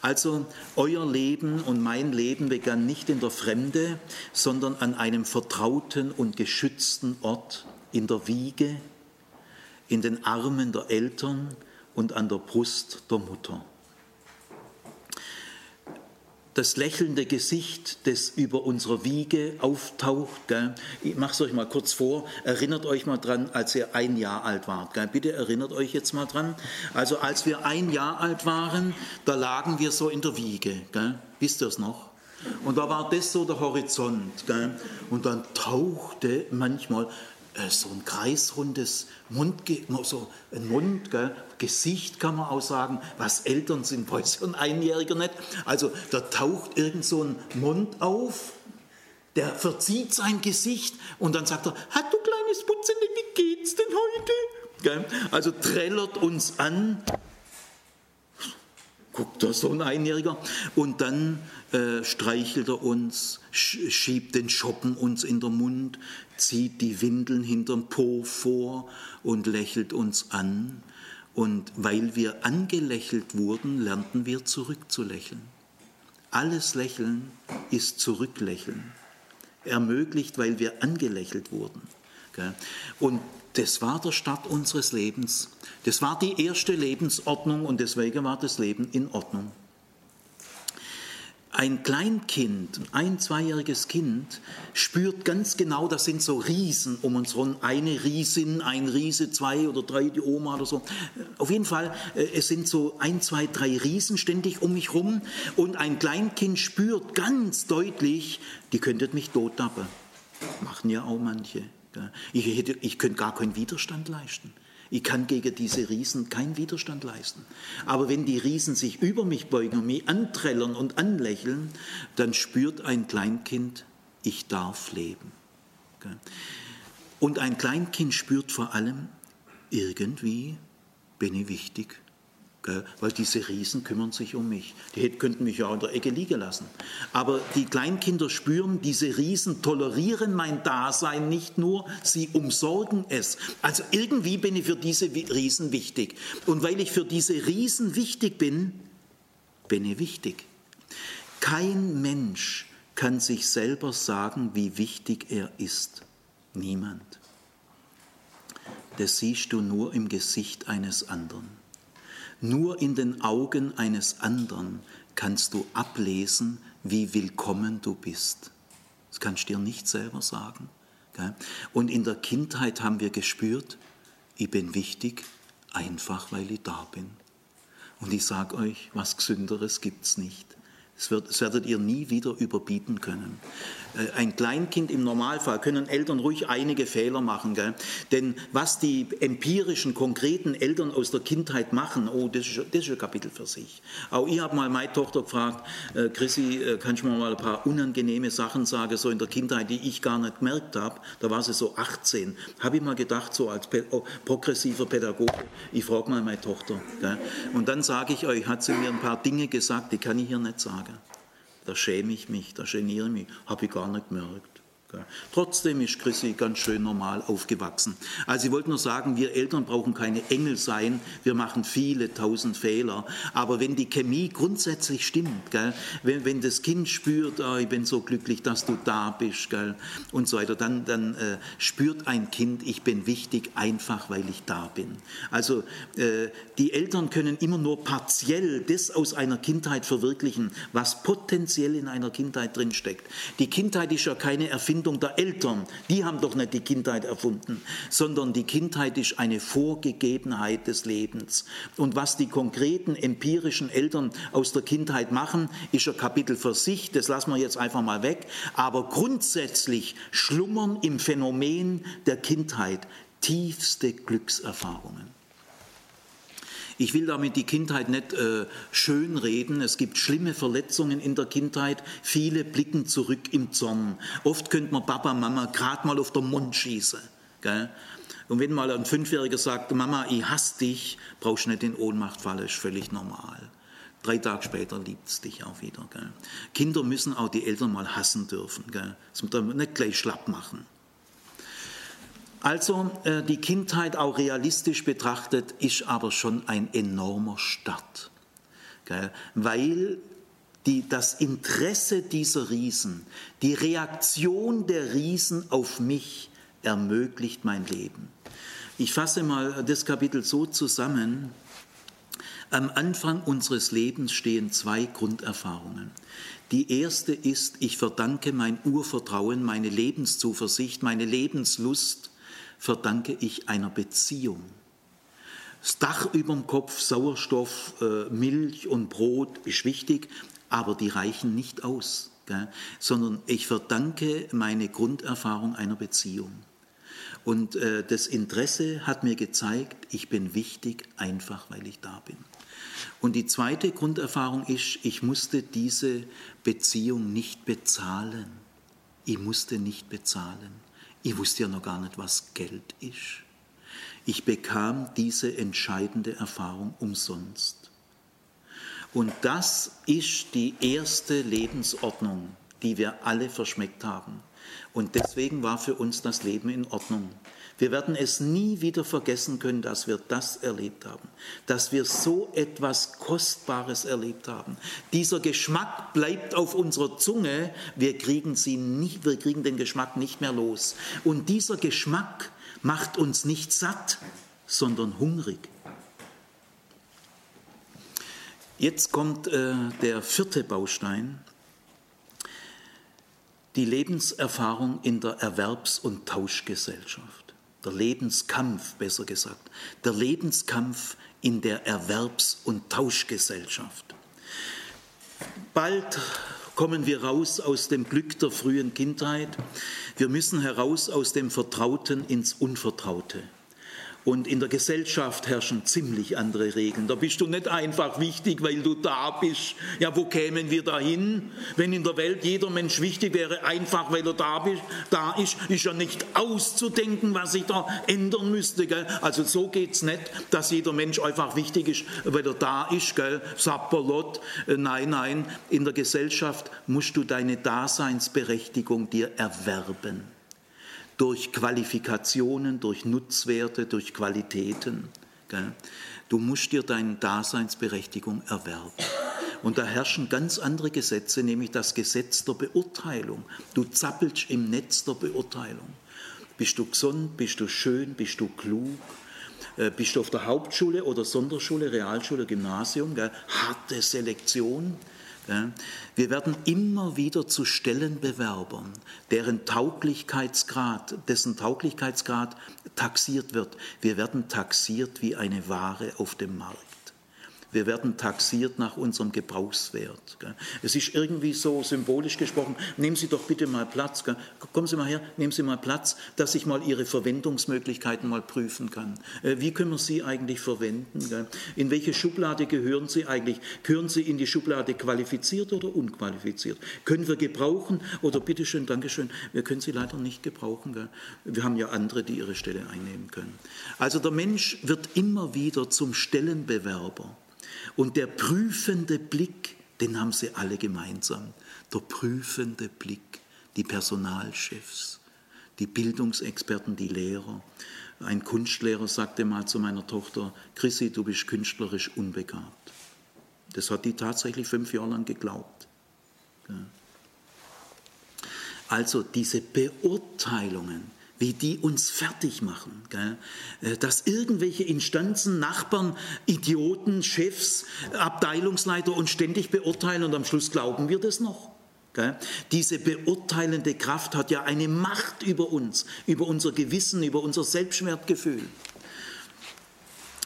Also euer Leben und mein Leben begann nicht in der Fremde, sondern an einem vertrauten und geschützten Ort in der Wiege, in den Armen der Eltern und an der Brust der Mutter das lächelnde Gesicht, das über unserer Wiege auftaucht. Gell? Ich mache es euch mal kurz vor. Erinnert euch mal dran, als ihr ein Jahr alt wart. Gell? Bitte erinnert euch jetzt mal dran. Also als wir ein Jahr alt waren, da lagen wir so in der Wiege. Gell? Wisst ihr es noch? Und da war das so der Horizont. Und dann tauchte manchmal so ein kreisrundes Mund, so ein Mund, gell? Gesicht kann man auch sagen, was Eltern sind, [LAUGHS] weiß ein Einjähriger nicht. Also da taucht irgend so ein Mund auf, der verzieht sein Gesicht und dann sagt er, hat du kleines Putzende, wie geht's denn heute? Gell? Also trällert uns an guckt da so ein Einjähriger und dann äh, streichelt er uns, schiebt den Schoppen uns in den Mund, zieht die Windeln hinterm Po vor und lächelt uns an. Und weil wir angelächelt wurden, lernten wir zurückzulächeln. Alles Lächeln ist Zurücklächeln. Ermöglicht, weil wir angelächelt wurden. Und das war der Start unseres Lebens. Das war die erste Lebensordnung und deswegen war das Leben in Ordnung. Ein Kleinkind, ein zweijähriges Kind, spürt ganz genau, das sind so Riesen um uns herum. Eine Riesin, ein Riese, zwei oder drei, die Oma oder so. Auf jeden Fall, äh, es sind so ein, zwei, drei Riesen ständig um mich herum. Und ein Kleinkind spürt ganz deutlich, die könntet mich totappen. Machen ja auch manche. Ich, hätte, ich könnte gar keinen Widerstand leisten. Ich kann gegen diese Riesen keinen Widerstand leisten. Aber wenn die Riesen sich über mich beugen und mich anträllern und anlächeln, dann spürt ein Kleinkind, ich darf leben. Und ein Kleinkind spürt vor allem, irgendwie bin ich wichtig weil diese Riesen kümmern sich um mich. Die könnten mich ja in der Ecke liegen lassen. Aber die Kleinkinder spüren, diese Riesen tolerieren mein Dasein nicht nur, sie umsorgen es. Also irgendwie bin ich für diese Riesen wichtig. Und weil ich für diese Riesen wichtig bin, bin ich wichtig. Kein Mensch kann sich selber sagen, wie wichtig er ist. Niemand. Das siehst du nur im Gesicht eines anderen. Nur in den Augen eines anderen kannst du ablesen, wie willkommen du bist. Das kannst du dir nicht selber sagen. Und in der Kindheit haben wir gespürt, ich bin wichtig, einfach weil ich da bin. Und ich sage euch, was Gesünderes gibt es nicht. Das, wird, das werdet ihr nie wieder überbieten können. Äh, ein Kleinkind im Normalfall können Eltern ruhig einige Fehler machen. Gell? Denn was die empirischen, konkreten Eltern aus der Kindheit machen, oh, das ist, das ist ein Kapitel für sich. Auch ich habe mal meine Tochter gefragt, äh, Chrissy, äh, kannst du mir mal ein paar unangenehme Sachen sagen, so in der Kindheit, die ich gar nicht gemerkt habe. Da war sie so 18. Habe ich mal gedacht, so als oh, progressiver Pädagoge, ich frage mal meine Tochter. Gell? Und dann sage ich euch, hat sie mir ein paar Dinge gesagt, die kann ich hier nicht sagen da schäme ich mich, da geniere ich mich, habe ich gar nicht gemerkt. Trotzdem ist Chrissy ganz schön normal aufgewachsen. Also ich wollte nur sagen, wir Eltern brauchen keine Engel sein, wir machen viele tausend Fehler. Aber wenn die Chemie grundsätzlich stimmt, gell, wenn, wenn das Kind spürt, oh, ich bin so glücklich, dass du da bist gell, und so weiter, dann, dann äh, spürt ein Kind, ich bin wichtig, einfach weil ich da bin. Also äh, die Eltern können immer nur partiell das aus einer Kindheit verwirklichen, was potenziell in einer Kindheit drinsteckt. Die Kindheit ist ja keine Erfindung Erfindung der Eltern. Die haben doch nicht die Kindheit erfunden, sondern die Kindheit ist eine Vorgegebenheit des Lebens. Und was die konkreten empirischen Eltern aus der Kindheit machen, ist ein Kapitel für sich, das lassen wir jetzt einfach mal weg. Aber grundsätzlich schlummern im Phänomen der Kindheit tiefste Glückserfahrungen. Ich will damit die Kindheit nicht äh, schönreden. Es gibt schlimme Verletzungen in der Kindheit. Viele blicken zurück im Zorn. Oft könnte man Papa, Mama gerade mal auf den Mund schießen. Gell? Und wenn mal ein Fünfjähriger sagt, Mama, ich hasse dich, brauchst du nicht in Ohnmacht fallen, ist völlig normal. Drei Tage später liebt es dich auch wieder. Gell? Kinder müssen auch die Eltern mal hassen dürfen. Gell? Das muss man nicht gleich schlapp machen. Also äh, die Kindheit auch realistisch betrachtet ist aber schon ein enormer Start, weil die, das Interesse dieser Riesen, die Reaktion der Riesen auf mich ermöglicht mein Leben. Ich fasse mal das Kapitel so zusammen. Am Anfang unseres Lebens stehen zwei Grunderfahrungen. Die erste ist, ich verdanke mein Urvertrauen, meine Lebenszuversicht, meine Lebenslust verdanke ich einer Beziehung. Das Dach über dem Kopf, Sauerstoff, äh, Milch und Brot ist wichtig, aber die reichen nicht aus, gell? sondern ich verdanke meine Grunderfahrung einer Beziehung. Und äh, das Interesse hat mir gezeigt, ich bin wichtig, einfach weil ich da bin. Und die zweite Grunderfahrung ist, ich musste diese Beziehung nicht bezahlen. Ich musste nicht bezahlen. Ich wusste ja noch gar nicht, was Geld ist. Ich bekam diese entscheidende Erfahrung umsonst. Und das ist die erste Lebensordnung, die wir alle verschmeckt haben. Und deswegen war für uns das Leben in Ordnung. Wir werden es nie wieder vergessen können, dass wir das erlebt haben, dass wir so etwas Kostbares erlebt haben. Dieser Geschmack bleibt auf unserer Zunge, wir kriegen, sie nicht, wir kriegen den Geschmack nicht mehr los. Und dieser Geschmack macht uns nicht satt, sondern hungrig. Jetzt kommt äh, der vierte Baustein, die Lebenserfahrung in der Erwerbs- und Tauschgesellschaft der Lebenskampf besser gesagt, der Lebenskampf in der Erwerbs- und Tauschgesellschaft. Bald kommen wir raus aus dem Glück der frühen Kindheit. Wir müssen heraus aus dem Vertrauten ins Unvertraute. Und in der Gesellschaft herrschen ziemlich andere Regeln. Da bist du nicht einfach wichtig, weil du da bist. Ja, wo kämen wir dahin, wenn in der Welt jeder Mensch wichtig wäre, einfach weil er da, bist, da ist? Ist ja nicht auszudenken, was sich da ändern müsste. Gell? Also so geht es nicht, dass jeder Mensch einfach wichtig ist, weil er da ist. Gell? Sapperlot. Äh, nein, nein, in der Gesellschaft musst du deine Daseinsberechtigung dir erwerben durch Qualifikationen, durch Nutzwerte, durch Qualitäten. Du musst dir deine Daseinsberechtigung erwerben. Und da herrschen ganz andere Gesetze, nämlich das Gesetz der Beurteilung. Du zappelst im Netz der Beurteilung. Bist du gesund, bist du schön, bist du klug, äh, bist du auf der Hauptschule oder Sonderschule, Realschule, Gymnasium, harte Selektion. Wir werden immer wieder zu Stellenbewerbern, deren Tauglichkeitsgrad, dessen Tauglichkeitsgrad taxiert wird. Wir werden taxiert wie eine Ware auf dem Markt. Wir werden taxiert nach unserem Gebrauchswert. Es ist irgendwie so symbolisch gesprochen, nehmen Sie doch bitte mal Platz, kommen Sie mal her, nehmen Sie mal Platz, dass ich mal Ihre Verwendungsmöglichkeiten mal prüfen kann. Äh, wie können wir Sie eigentlich verwenden? In welche Schublade gehören Sie eigentlich? Gehören Sie in die Schublade qualifiziert oder unqualifiziert? Können wir gebrauchen oder bitteschön, Dankeschön, wir können Sie leider nicht gebrauchen. Wir haben ja andere, die Ihre Stelle einnehmen können. Also der Mensch wird immer wieder zum Stellenbewerber. Und der prüfende Blick, den haben sie alle gemeinsam. Der prüfende Blick, die Personalchefs, die Bildungsexperten, die Lehrer. Ein Kunstlehrer sagte mal zu meiner Tochter, Chrissy, du bist künstlerisch unbegabt. Das hat die tatsächlich fünf Jahre lang geglaubt. Also diese Beurteilungen, wie die uns fertig machen. Gell? Äh, dass irgendwelche Instanzen, Nachbarn, Idioten, Chefs, Abteilungsleiter uns ständig beurteilen und am Schluss glauben wir das noch. Gell? Diese beurteilende Kraft hat ja eine Macht über uns, über unser Gewissen, über unser Selbstwertgefühl.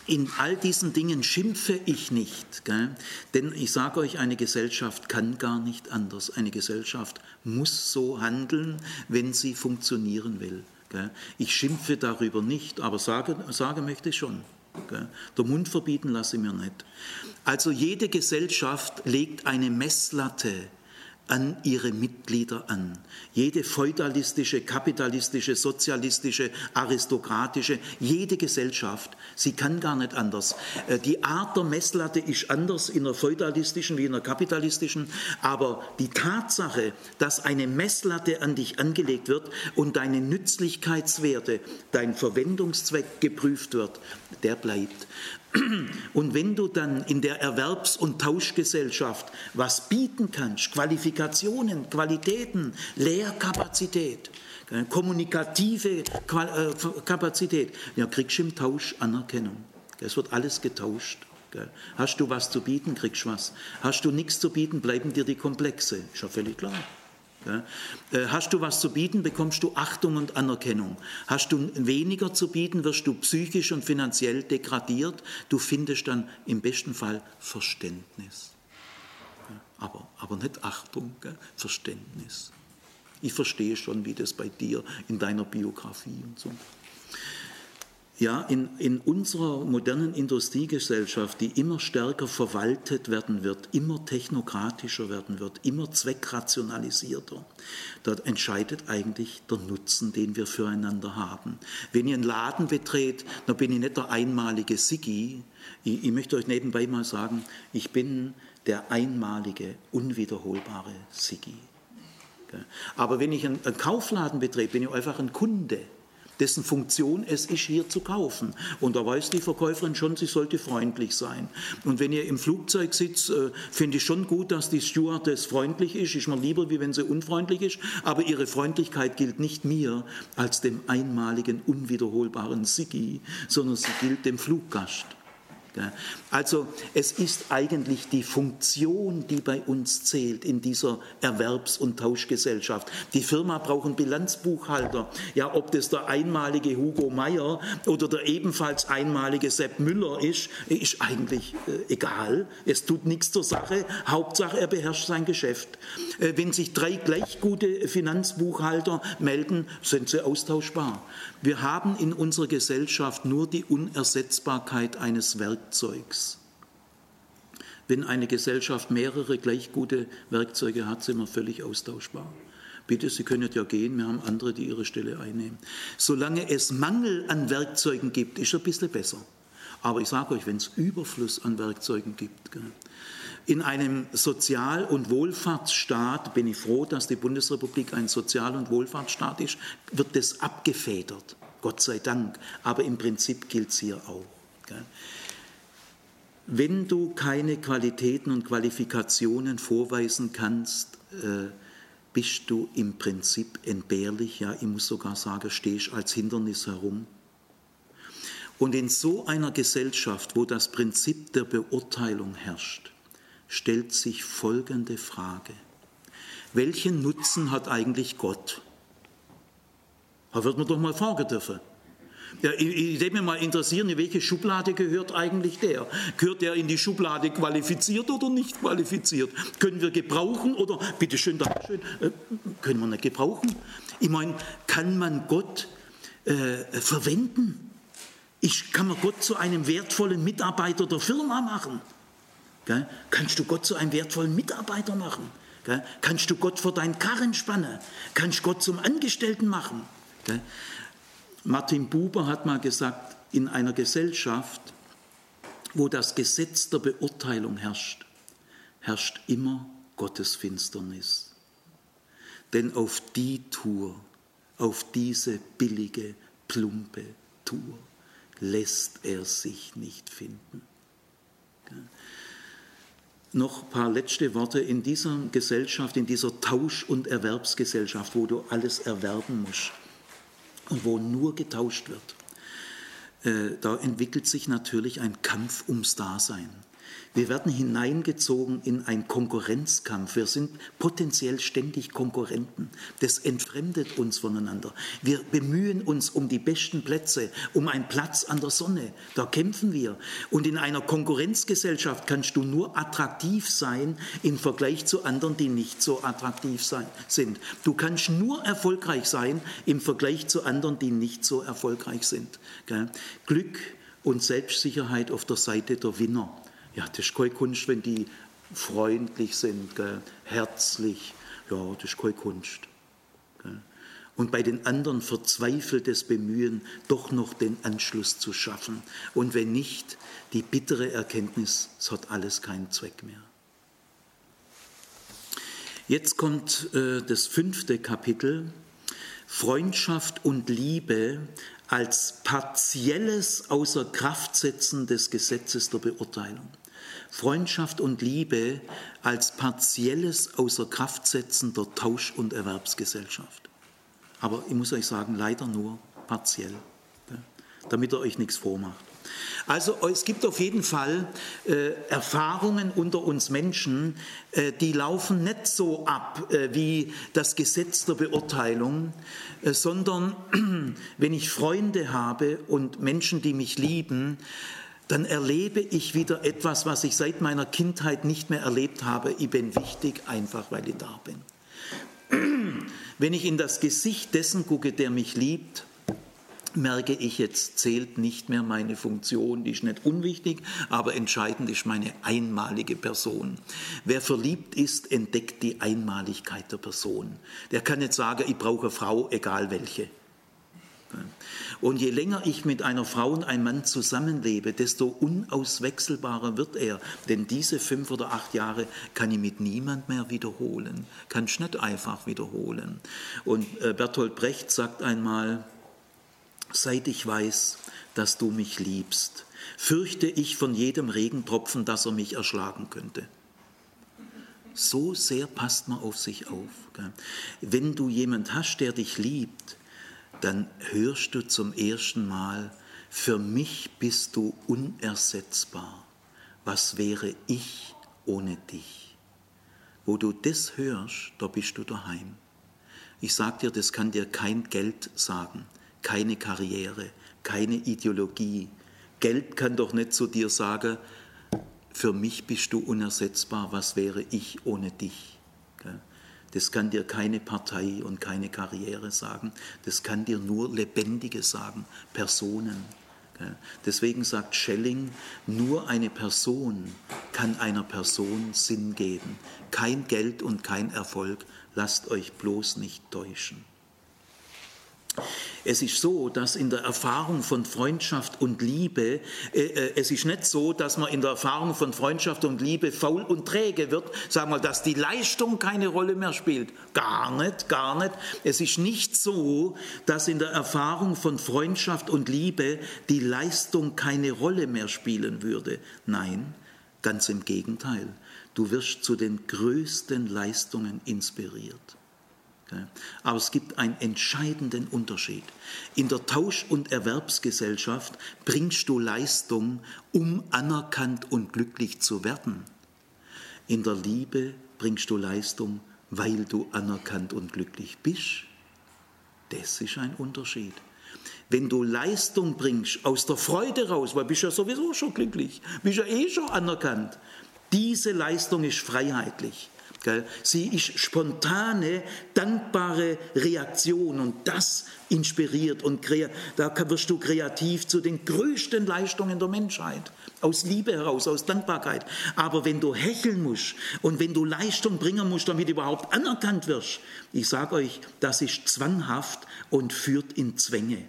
In all diesen Dingen schimpfe ich nicht, gell? denn ich sage euch, eine Gesellschaft kann gar nicht anders. Eine Gesellschaft muss so handeln, wenn sie funktionieren will. Ich schimpfe darüber nicht, aber sage, sage möchte ich schon. Der Mund verbieten lasse ich mir nicht. Also jede Gesellschaft legt eine Messlatte an ihre Mitglieder an. Jede feudalistische, kapitalistische, sozialistische, aristokratische, jede Gesellschaft, sie kann gar nicht anders. Äh, die Art der Messlatte ist anders in der feudalistischen wie in der kapitalistischen, aber die Tatsache, dass eine Messlatte an dich angelegt wird und deine Nützlichkeitswerte, dein Verwendungszweck geprüft wird, der bleibt. Und wenn du dann in der Erwerbs- und Tauschgesellschaft was bieten kannst, Qualifikationen, Qualitäten, Lehrkapazität, kommunikative äh, Kapazität, ja, kriegst du im Tausch Anerkennung. Es wird alles getauscht. Hast du was zu bieten, kriegst du was. Hast du nichts zu bieten, bleiben dir die Komplexe. Ist ja völlig klar. Äh, hast du was zu bieten, bekommst du Achtung und Anerkennung. Hast du weniger zu bieten, wirst du psychisch und finanziell degradiert. Du findest dann im besten Fall Verständnis. Aber, aber nicht Achtung, Verständnis. Ich verstehe schon, wie das bei dir in deiner Biografie und so. Ja, in, in unserer modernen Industriegesellschaft, die immer stärker verwaltet werden wird, immer technokratischer werden wird, immer zweckrationalisierter, dort entscheidet eigentlich der Nutzen, den wir füreinander haben. Wenn ihr einen Laden betretet, dann bin ich nicht der einmalige Siggi. Ich, ich möchte euch nebenbei mal sagen, ich bin der einmalige, unwiederholbare Siggi. Aber wenn ich einen, einen Kaufladen betrete, bin ich einfach ein Kunde dessen Funktion es ist, hier zu kaufen. Und da weiß die Verkäuferin schon, sie sollte freundlich sein. Und wenn ihr im Flugzeug sitzt, äh, finde ich schon gut, dass die Stewardess freundlich ist. Ist mir lieber, wie wenn sie unfreundlich ist. Aber ihre Freundlichkeit gilt nicht mir als dem einmaligen, unwiederholbaren Siggi, sondern sie gilt dem Fluggast. Also es ist eigentlich die Funktion, die bei uns zählt in dieser Erwerbs- und Tauschgesellschaft. Die Firma braucht einen Bilanzbuchhalter. Ja, ob das der einmalige Hugo Meyer oder der ebenfalls einmalige Sepp Müller ist, ist eigentlich äh, egal. Es tut nichts zur Sache. Hauptsache, er beherrscht sein Geschäft. Äh, wenn sich drei gleich gute Finanzbuchhalter melden, sind sie austauschbar. Wir haben in unserer Gesellschaft nur die Unersetzbarkeit eines Werkzeugs. Wenn eine Gesellschaft mehrere gleich gute Werkzeuge hat, sind wir völlig austauschbar. Bitte, Sie können ja gehen, wir haben andere, die Ihre Stelle einnehmen. Solange es Mangel an Werkzeugen gibt, ist es ein bisschen besser. Aber ich sage euch, wenn es Überfluss an Werkzeugen gibt, in einem Sozial- und Wohlfahrtsstaat, bin ich froh, dass die Bundesrepublik ein Sozial- und Wohlfahrtsstaat ist, wird das abgefedert, Gott sei Dank. Aber im Prinzip gilt es hier auch. Wenn du keine Qualitäten und Qualifikationen vorweisen kannst, äh, bist du im Prinzip entbehrlich, ja, ich muss sogar sagen, stehst als Hindernis herum. Und in so einer Gesellschaft, wo das Prinzip der Beurteilung herrscht, stellt sich folgende Frage. Welchen Nutzen hat eigentlich Gott? Da wird man doch mal fragen dürfen. Ja, ich, würde mich mal interessieren, in welche Schublade gehört eigentlich der? Gehört der in die Schublade qualifiziert oder nicht qualifiziert? Können wir gebrauchen oder, bitteschön, Dankeschön, äh, können wir nicht gebrauchen? Ich meine, kann man Gott äh, verwenden? Ich, kann man Gott zu einem wertvollen Mitarbeiter der Firma machen? Gell? Kannst du Gott zu einem wertvollen Mitarbeiter machen? Gell? Kannst du Gott vor deinen Karren spannen? Kannst du Gott zum Angestellten machen? Gell? Martin Buber hat mal gesagt, in einer Gesellschaft, wo das Gesetz der Beurteilung herrscht, herrscht immer Gottes Finsternis. Denn auf die Tour, auf diese billige, plumpe Tour lässt er sich nicht finden noch ein paar letzte Worte. In dieser Gesellschaft, in dieser Tausch- und Erwerbsgesellschaft, wo du alles erwerben musst und wo nur getauscht wird, äh, da entwickelt sich natürlich ein Kampf ums Dasein. Wir werden hineingezogen in einen Konkurrenzkampf. Wir sind potenziell ständig Konkurrenten. Das entfremdet uns voneinander. Wir bemühen uns um die besten Plätze, um einen Platz an der Sonne. Da kämpfen wir. Und in einer Konkurrenzgesellschaft kannst du nur attraktiv sein im Vergleich zu anderen, die nicht so attraktiv sein, sind. Du kannst nur erfolgreich sein im Vergleich zu anderen, die nicht so erfolgreich sind. Glück und Selbstsicherheit auf der Seite der Winner. Ja, das ist keine Kunst, wenn die freundlich sind, gell, herzlich. Ja, das ist keine Kunst. Gell. Und bei den anderen verzweifeltes Bemühen, doch noch den Anschluss zu schaffen. Und wenn nicht, die bittere Erkenntnis, es hat alles keinen Zweck mehr. Jetzt kommt äh, das fünfte Kapitel, Freundschaft und Liebe als partielles Außerkraftsetzen des Gesetzes der Beurteilung. Freundschaft und Liebe als partielles Außerkraftsetzen der Tausch- und Erwerbsgesellschaft. Aber ich muss euch sagen, leider nur partiell, damit ihr euch nichts vormacht. Also es gibt auf jeden Fall äh, Erfahrungen unter uns Menschen, äh, die laufen nicht so ab äh, wie das Gesetz der Beurteilung, äh, sondern [CLEARS THROAT] wenn ich Freunde habe und Menschen, die mich lieben, dann erlebe ich wieder etwas, was ich seit meiner Kindheit nicht mehr erlebt habe. Ich bin wichtig, einfach weil ich da bin. [CLEARS THROAT] Wenn ich in das Gesicht dessen gucke, der mich liebt, merke ich, jetzt zählt nicht mehr meine Funktion, die ist nicht unwichtig, aber entscheidend ist meine einmalige Person. Wer verliebt ist, entdeckt die Einmaligkeit der Person. Der kann nicht sagen, ich brauche eine Frau, egal welche. Und je länger ich mit einer Frau und einem Mann zusammenlebe, desto unauswechselbarer wird er. Denn diese fünf oder acht Jahre kann ich mit niemand mehr wiederholen, kann ich nicht einfach wiederholen. Und äh, Bertolt Brecht sagt einmal, seit ich weiß, dass du mich liebst, fürchte ich von jedem Regentropfen, dass er mich erschlagen könnte. So sehr passt man auf sich auf. Wenn du jemand hast, der dich liebt, dann hörst du zum ersten Mal, für mich bist du unersetzbar. Was wäre ich ohne dich? Wo du das hörst, da bist du daheim. Ich sag dir, das kann dir kein Geld sagen keine Karriere, keine Ideologie. Geld kann doch nicht zu dir sagen, für mich bist du unersetzbar, was wäre ich ohne dich? Das kann dir keine Partei und keine Karriere sagen, das kann dir nur Lebendige sagen, Personen. Deswegen sagt Schelling, nur eine Person kann einer Person Sinn geben. Kein Geld und kein Erfolg, lasst euch bloß nicht täuschen. Es ist so, dass in der Erfahrung von Freundschaft und Liebe, äh, äh, es ist nicht so, dass man in der Erfahrung von Freundschaft und Liebe faul und träge wird, sagen wir, dass die Leistung keine Rolle mehr spielt. Gar nicht, gar nicht. Es ist nicht so, dass in der Erfahrung von Freundschaft und Liebe die Leistung keine Rolle mehr spielen würde. Nein, ganz im Gegenteil. Du wirst zu den größten Leistungen inspiriert. Aber es gibt einen entscheidenden Unterschied. In der Tausch- und Erwerbsgesellschaft bringst du Leistung, um anerkannt und glücklich zu werden. In der Liebe bringst du Leistung, weil du anerkannt und glücklich bist. Das ist ein Unterschied. Wenn du Leistung bringst aus der Freude raus, weil bist ja sowieso schon glücklich, bist ja eh schon anerkannt. Diese Leistung ist freiheitlich. Sie ist spontane, dankbare Reaktion und das inspiriert und da wirst du kreativ zu den größten Leistungen der Menschheit. Aus Liebe heraus, aus Dankbarkeit. Aber wenn du hecheln musst und wenn du Leistung bringen musst, damit du überhaupt anerkannt wirst, ich sage euch, das ist zwanghaft und führt in Zwänge.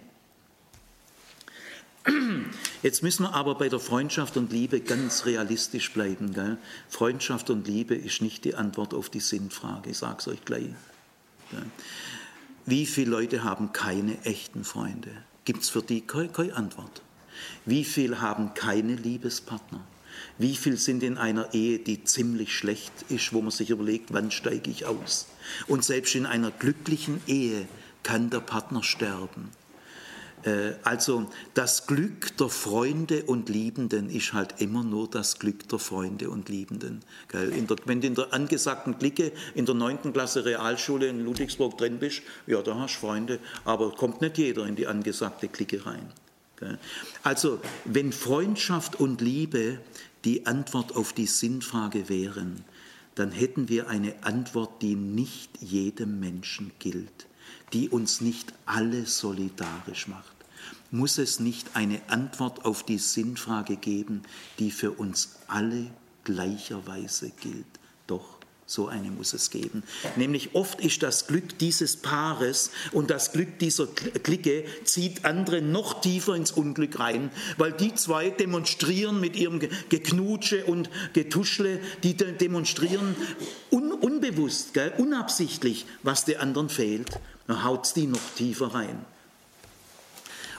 Jetzt müssen wir aber bei der Freundschaft und Liebe ganz realistisch bleiben. Gell? Freundschaft und Liebe ist nicht die Antwort auf die Sinnfrage, ich sage es euch gleich. Gell? Wie viele Leute haben keine echten Freunde? Gibt es für die keine, Antwort? Wie viele haben keine Liebespartner? Wie viele sind in einer Ehe, die ziemlich schlecht ist, wo man sich überlegt, wann steige ich aus? Und selbst in einer glücklichen Ehe kann der Partner sterben. Äh, also das Glück der Freunde und Liebenden ist halt immer nur das Glück der Freunde und Liebenden. Der, wenn du in der angesagten Clique in der 9. Klasse Realschule in Ludwigsburg drin bist, ja, da hast du Freunde, aber kommt nicht jeder in die angesagte Clique rein. Also wenn Freundschaft und Liebe die Antwort auf die Sinnfrage wären, dann hätten wir eine Antwort, die nicht jedem Menschen gilt, die uns nicht alle solidarisch macht muss es nicht eine Antwort auf die Sinnfrage geben, die für uns alle gleicherweise gilt? Doch, so eine muss es geben. Nämlich oft ist das Glück dieses Paares und das Glück dieser Clique zieht andere noch tiefer ins Unglück rein, weil die zwei demonstrieren mit ihrem Geknutsche und Getuschle, die demonstrieren un unbewusst, gell, unabsichtlich, was der anderen fehlt. Dann haut es die noch tiefer rein.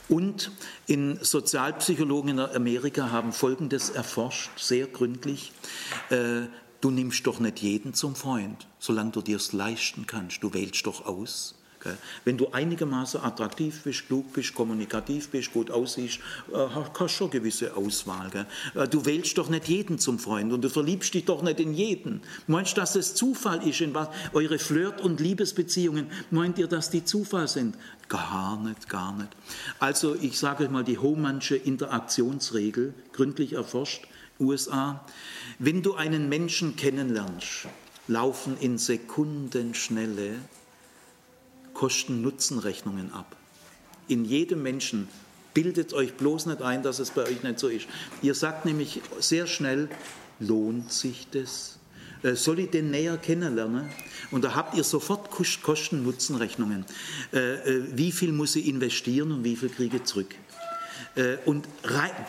Und in Sozialpsychologen in Amerika haben Folgendes erforscht, sehr gründlich. Äh, du nimmst doch nicht jeden zum Freund, solange du dir es leisten kannst. Du wählst doch aus. Wenn du einigermaßen attraktiv bist, klug bist, kommunikativ bist, gut aussiehst, äh, hast schon gewisse Auswahl. Äh, du wählst doch nicht jeden zum Freund und du verliebst dich doch nicht in jeden. Meinst du, dass es Zufall ist, in was eure Flirt- und Liebesbeziehungen, meint ihr, dass die Zufall sind? Gar nicht, gar nicht. Also ich sage euch mal die Hohmannsche Interaktionsregel, gründlich erforscht, USA. Wenn du einen Menschen kennenlernst, laufen in Sekundenschnelle Kosten-Nutzen-Rechnungen ab. in jedem Menschen. Bildet euch bloß nicht ein, dass es bei euch nicht so ist. Ihr sagt nämlich sehr schnell, lohnt sich das? Äh, soll ich den näher kennenlernen? Und da habt ihr sofort Kosten-Nutzen-Rechnungen. Äh, äh, wie viel muss ich investieren und wie viel kriege ich zurück? Und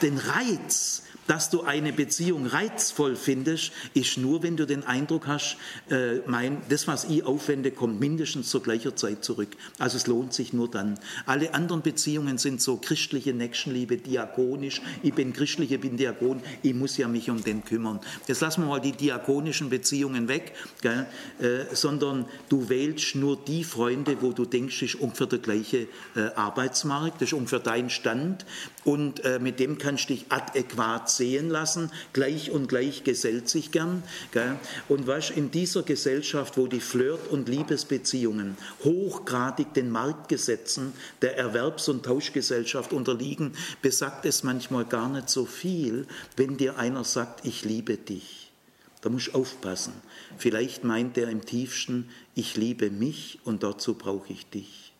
den Reiz, dass du eine Beziehung reizvoll findest, ist nur, wenn du den Eindruck hast, äh, mein, das, was ich aufwende, kommt mindestens zur gleichen Zeit zurück. Also es lohnt sich nur dann. Alle anderen Beziehungen sind so christliche Nächstenliebe, diakonisch. Ich bin christlich, ich bin Diakon, ich muss ja mich um den kümmern. Jetzt lassen wir mal die diakonischen Beziehungen weg, gell, äh, sondern du wählst nur die Freunde, wo du denkst, ist ungefähr der gleiche äh, Arbeitsmarkt, das ist ungefähr dein Stand und äh, mit dem kannst du dich adäquat sehen lassen, gleich und gleich gesellt sich gern. Gell? Und was in dieser Gesellschaft, wo die Flirt- und Liebesbeziehungen hochgradig den Marktgesetzen der Erwerbs- und Tauschgesellschaft unterliegen, besagt es manchmal gar nicht so viel, wenn dir einer sagt, ich liebe dich. Da muss ich aufpassen. Vielleicht meint er im tiefsten, ich liebe mich und dazu brauche ich dich.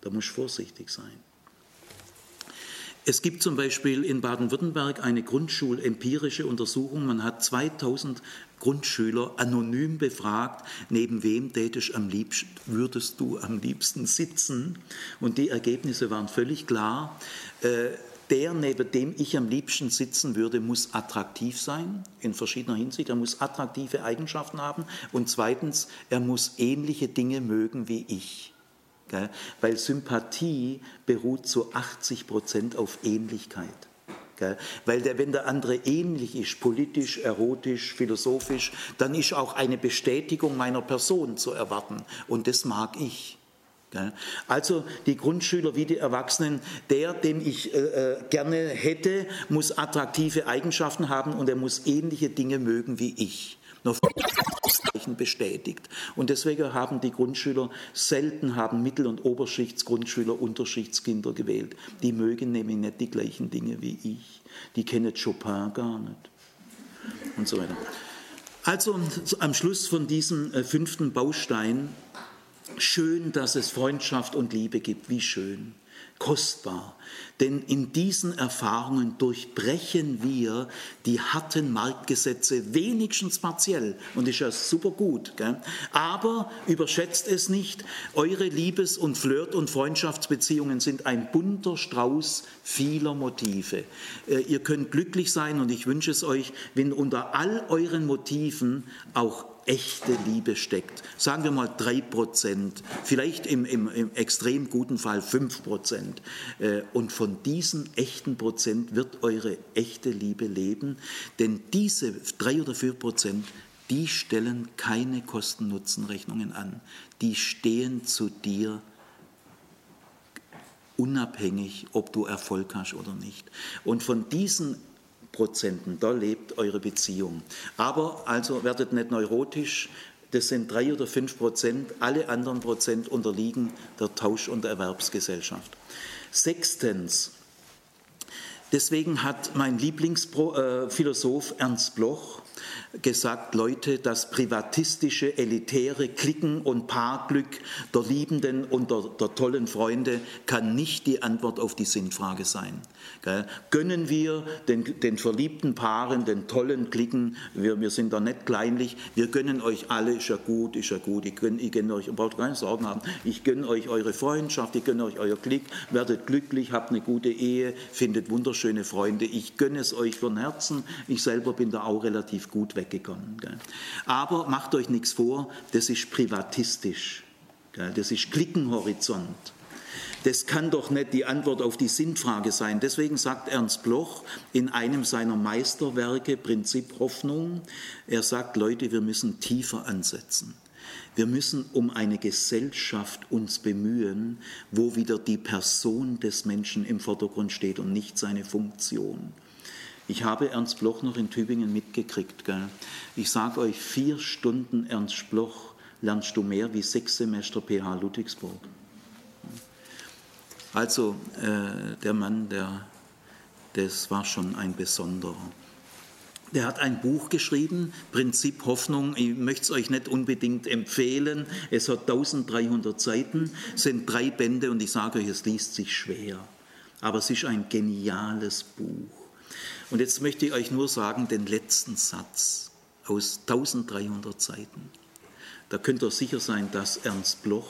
Da muss ich vorsichtig sein. Es gibt zum Beispiel in Baden-Württemberg eine grundschulempirische Untersuchung. Man hat 2000 Grundschüler anonym befragt, neben wem tätisch am liebsten, würdest du am liebsten sitzen? Und die Ergebnisse waren völlig klar. Äh, der, neben dem ich am liebsten sitzen würde, muss attraktiv sein, in verschiedener Hinsicht. Er muss attraktive Eigenschaften haben. Und zweitens, er muss ähnliche Dinge mögen wie ich. Weil Sympathie beruht zu 80 Prozent auf Ähnlichkeit. Weil der, wenn der andere ähnlich ist, politisch, erotisch, philosophisch, dann ist auch eine Bestätigung meiner Person zu erwarten. Und das mag ich. Also die Grundschüler wie die Erwachsenen, der, den ich äh, äh, gerne hätte, muss attraktive Eigenschaften haben und er muss ähnliche Dinge mögen wie ich. Noch bestätigt. Und deswegen haben die Grundschüler selten haben Mittel- und Oberschichtsgrundschüler Unterschichtskinder gewählt. Die mögen nämlich nicht die gleichen Dinge wie ich. Die kennen Chopin gar nicht. Und so weiter. Also am Schluss von diesem äh, fünften Baustein, schön, dass es Freundschaft und Liebe gibt. Wie schön kostbar. Denn in diesen Erfahrungen durchbrechen wir die harten Marktgesetze wenigstens partiell. Und ist ja super gut. Gell? Aber überschätzt es nicht, eure Liebes- und Flirt- und Freundschaftsbeziehungen sind ein bunter Strauß vieler Motive. Äh, ihr könnt glücklich sein und ich wünsche es euch, wenn unter all euren Motiven auch echte Liebe steckt. Sagen wir mal drei Prozent, vielleicht im, im, im, extrem guten Fall fünf Prozent. Äh, und von diesen echten Prozent wird eure echte Liebe leben, denn diese drei oder vier Prozent, die stellen keine Kosten-Nutzen-Rechnungen an. Die stehen zu dir unabhängig, ob du Erfolg hast oder nicht. Und von diesen Prozenten. Da lebt eure Beziehung. Aber also werdet nicht neurotisch. Das sind drei oder fünf Prozent. Alle anderen Prozent unterliegen der Tausch- und Erwerbsgesellschaft. Sechstens. Deswegen hat mein Lieblingsphilosoph Ernst Bloch gesagt, Leute, das privatistische, elitäre Klicken und Paarglück der Liebenden und der, der tollen Freunde kann nicht die Antwort auf die Sinnfrage sein. Gönnen wir den, den, verliebten Paaren, den tollen Klicken, wir, wir, sind da nicht kleinlich, wir gönnen euch alle, ist ja gut, ist ja gut, ich gönne, ich gönne euch, ihr braucht keine Sorgen haben, ich gönne euch eure Freundschaft, ich gönne euch euer Klick, werdet glücklich, habt eine gute Ehe, findet wunderschöne Freunde, ich gönne es euch von Herzen, ich selber bin da auch relativ gut weggekommen. Gell? Aber macht euch nichts vor, das ist privatistisch, gell? das ist Klickenhorizont. Das kann doch nicht die Antwort auf die Sinnfrage sein. Deswegen sagt Ernst Bloch in einem seiner Meisterwerke Prinzip Hoffnung, er sagt, Leute, wir müssen tiefer ansetzen. Wir müssen um eine Gesellschaft uns bemühen, wo wieder die Person des Menschen im Vordergrund steht und nicht seine Funktion. Ich habe Ernst Bloch noch in Tübingen mitgekriegt. Gell? Ich sage euch, vier Stunden Ernst Bloch lernst du mehr wie sechs Semester PH Ludwigsburg. Also äh, der Mann, der, das war schon ein besonderer. der hat ein Buch geschrieben, Prinzip Hoffnung. Ich möchte es euch nicht unbedingt empfehlen. Es hat 1300 Seiten, sind drei Bände und ich sage euch, es liest sich schwer. Aber es ist ein geniales Buch. Und jetzt möchte ich euch nur sagen, den letzten Satz aus 1300 Seiten. Da könnt ihr sicher sein, dass Ernst Bloch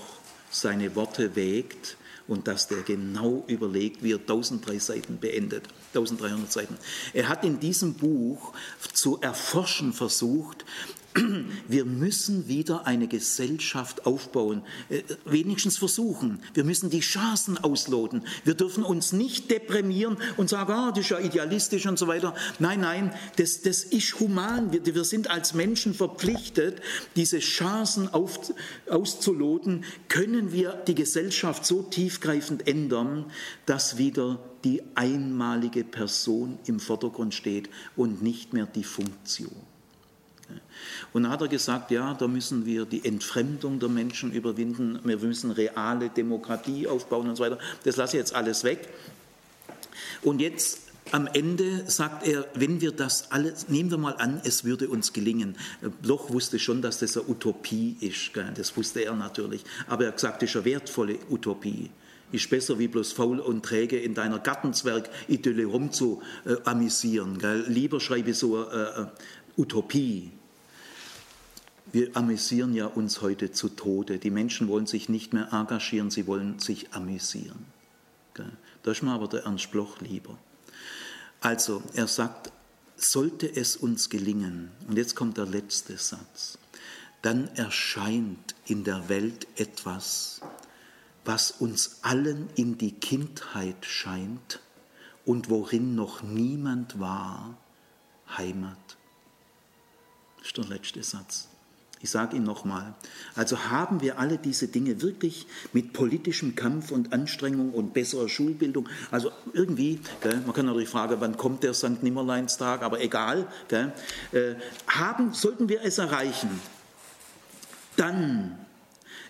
seine Worte wägt und dass der genau überlegt, wie er 1003 Seiten beendet, 1300 Seiten. Er hat in diesem Buch zu erforschen versucht, [CLEARS THROAT] wir müssen wieder eine Gesellschaft aufbauen, äh, wenigstens versuchen. Wir müssen die Chancen ausloten. Wir dürfen uns nicht deprimieren und sagen, ah, das ist ja idealistisch und so weiter. Nein, nein, das, das ist human. Wir, wir sind als Menschen verpflichtet, diese Chancen auf, auszuloten. Können wir die Gesellschaft so tiefgreifend ändern, dass wieder die einmalige Person im Vordergrund steht und nicht mehr die Funktion? Und da hat er gesagt, ja, da müssen wir die Entfremdung der Menschen überwinden, wir müssen reale Demokratie aufbauen und so weiter. Das lasse ich jetzt alles weg. Und jetzt am Ende sagt er, wenn wir das alles, nehmen wir mal an, es würde uns gelingen. Bloch wusste schon, dass das eine Utopie ist, das wusste er natürlich, aber er gesagt, das ist eine wertvolle Utopie. Ist besser wie bloß faul und träge in deiner Gartenzwerg-Idylle rumzuamüsieren. Äh, Lieber schreibe so eine äh, Utopie. Wir amüsieren ja uns heute zu Tode. Die Menschen wollen sich nicht mehr engagieren, sie wollen sich amüsieren. Da ist mir aber der Ernst Bloch lieber. Also, er sagt, sollte es uns gelingen, und jetzt kommt der letzte Satz, dann erscheint in der Welt etwas, was uns allen in die Kindheit scheint und worin noch niemand war, Heimat. Das ist der letzte Satz. Ich sage ihn nochmal. Also haben wir alle diese Dinge wirklich mit politischem Kampf und Anstrengung und besserer Schulbildung, also irgendwie, gell, man kann natürlich fragen, wann kommt der St. Nimmerleinstag, aber egal, gell, äh, haben, sollten wir es erreichen, dann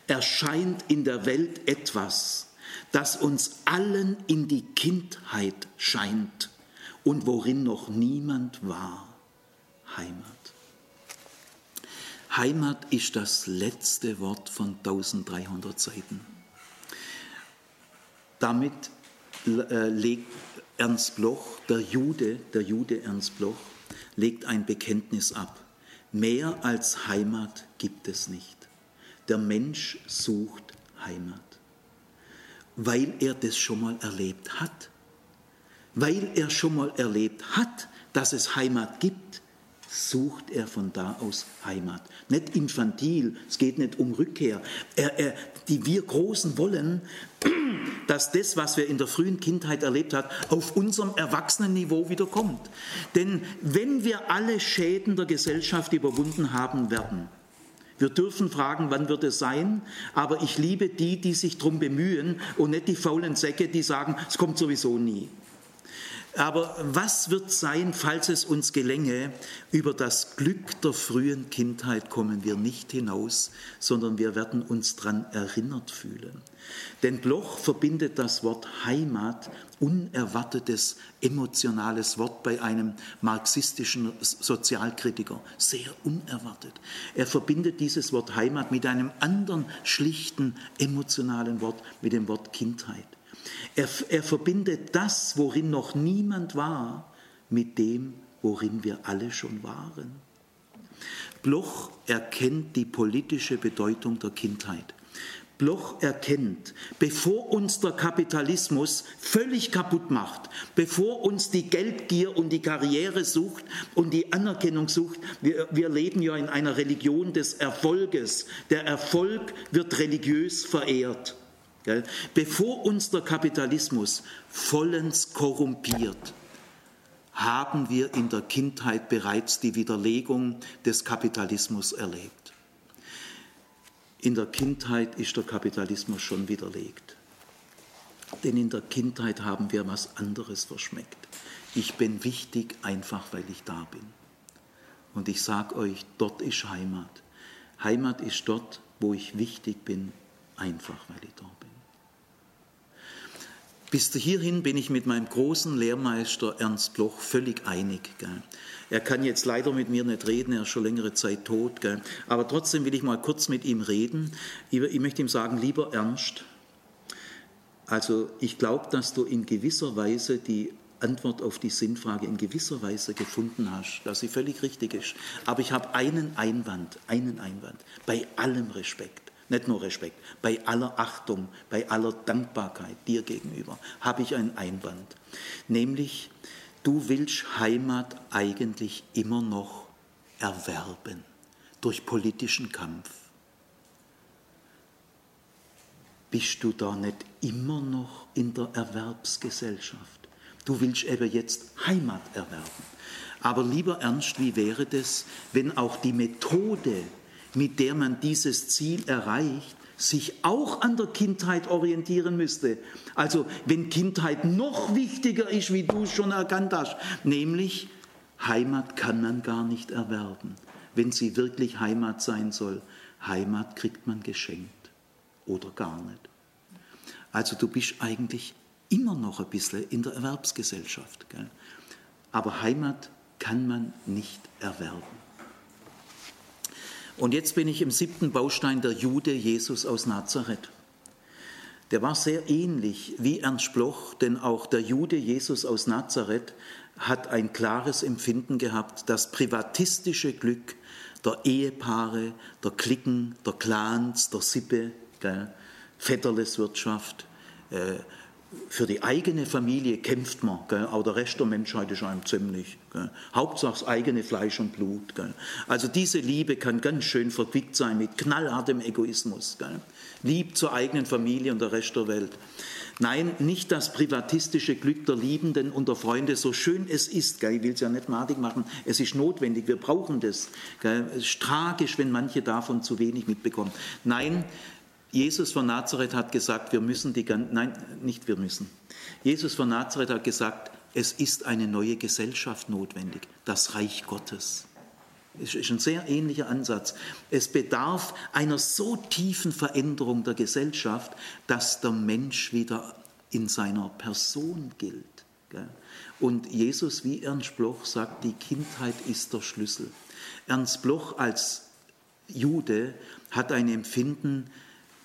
erscheint in der Welt etwas, das uns allen in die Kindheit scheint und worin noch niemand war, Heimat. Heimat ist das letzte Wort von 1300 Seiten. Damit äh, legt Ernst Bloch, der Jude, der Jude Ernst Bloch, legt ein Bekenntnis ab. Mehr als Heimat gibt es nicht. Der Mensch sucht Heimat, weil er das schon mal erlebt hat. Weil er schon mal erlebt hat, dass es Heimat gibt, sucht er von da aus Heimat. Nicht infantil, es geht nicht um Rückkehr. Er, er, die wir Großen wollen, [CLEARS THROAT] dass das, was wir in der frühen Kindheit erlebt haben, auf unserem Erwachsenenniveau wieder kommt. Denn wenn wir alle Schäden der Gesellschaft überwunden haben werden, wir dürfen fragen, wann wird es sein, aber ich liebe die, die sich darum bemühen und nicht die faulen Säcke, die sagen, es kommt sowieso nie. Aber was wird sein, falls es uns gelänge? Über das Glück der frühen Kindheit kommen wir nicht hinaus, sondern wir werden uns daran erinnert fühlen. Denn Bloch verbindet das Wort Heimat, unerwartetes, emotionales Wort bei einem marxistischen Sozialkritiker, sehr unerwartet. Er verbindet dieses Wort Heimat mit einem anderen schlichten, emotionalen Wort, mit dem Wort Kindheit. Er, er verbindet das, worin noch niemand war, mit dem, worin wir alle schon waren. Bloch erkennt die politische Bedeutung der Kindheit. Bloch erkennt, bevor uns der Kapitalismus völlig kaputt macht, bevor uns die Geldgier und die Karriere sucht und die Anerkennung sucht, wir, wir leben ja in einer Religion des Erfolges. Der Erfolg wird religiös verehrt. Bevor uns der Kapitalismus vollends korrumpiert, haben wir in der Kindheit bereits die Widerlegung des Kapitalismus erlebt. In der Kindheit ist der Kapitalismus schon widerlegt. Denn in der Kindheit haben wir was anderes verschmeckt. Ich bin wichtig einfach, weil ich da bin. Und ich sage euch, dort ist Heimat. Heimat ist dort, wo ich wichtig bin, einfach weil ich da bin. Bis hierhin bin ich mit meinem großen Lehrmeister Ernst Bloch völlig einig. Gell. Er kann jetzt leider mit mir nicht reden, er ist schon längere Zeit tot. Gell. Aber trotzdem will ich mal kurz mit ihm reden. Ich, ich möchte ihm sagen, lieber Ernst, also ich glaube, dass du in gewisser Weise die Antwort auf die Sinnfrage in gewisser Weise gefunden hast, dass sie völlig richtig ist. Aber ich habe einen Einwand, einen Einwand, bei allem Respekt, nicht nur Respekt, bei aller Achtung, bei aller Dankbarkeit dir gegenüber, habe ich einen Einwand. Nämlich, du willst Heimat eigentlich immer noch erwerben durch politischen Kampf. Bist du da nicht immer noch in der Erwerbsgesellschaft? Du willst eben jetzt Heimat erwerben. Aber lieber Ernst, wie wäre das, wenn auch die Methode, mit der man dieses Ziel erreicht, sich auch an der Kindheit orientieren müsste. Also wenn Kindheit noch wichtiger ist, wie du es schon erkannt hast, nämlich Heimat kann man gar nicht erwerben, wenn sie wirklich Heimat sein soll. Heimat kriegt man geschenkt oder gar nicht. Also du bist eigentlich immer noch ein bisschen in der Erwerbsgesellschaft. Gell? Aber Heimat kann man nicht erwerben. Und jetzt bin ich im siebten Baustein der Jude Jesus aus Nazareth. Der war sehr ähnlich wie Ernst Bloch, denn auch der Jude Jesus aus Nazareth hat ein klares Empfinden gehabt, das privatistische Glück der Ehepaare, der Klicken, der Clans, der Sippe, gell, Vetterleswirtschaft, äh, für die eigene Familie kämpft man, gell? auch der Rest der Menschheit ist einem ziemlich. Gell? Hauptsache das eigene Fleisch und Blut. Gell? Also diese Liebe kann ganz schön verquickt sein mit knallhartem Egoismus. Gell? Lieb zur eigenen Familie und der Rest der Welt. Nein, nicht das privatistische Glück der Liebenden und der Freunde, so schön es ist. Gell? Ich will es ja nicht madig machen, es ist notwendig, wir brauchen das. Gell? Es ist tragisch, wenn manche davon zu wenig mitbekommen. Nein, Jesus von Nazareth hat gesagt, wir müssen die ganzen, nein, nicht wir müssen. Jesus von Nazareth hat gesagt, es ist eine neue Gesellschaft notwendig, das Reich Gottes. Das ist ein sehr ähnlicher Ansatz. Es bedarf einer so tiefen Veränderung der Gesellschaft, dass der Mensch wieder in seiner Person gilt. Und Jesus, wie Ernst Bloch sagt, die Kindheit ist der Schlüssel. Ernst Bloch als Jude hat ein Empfinden,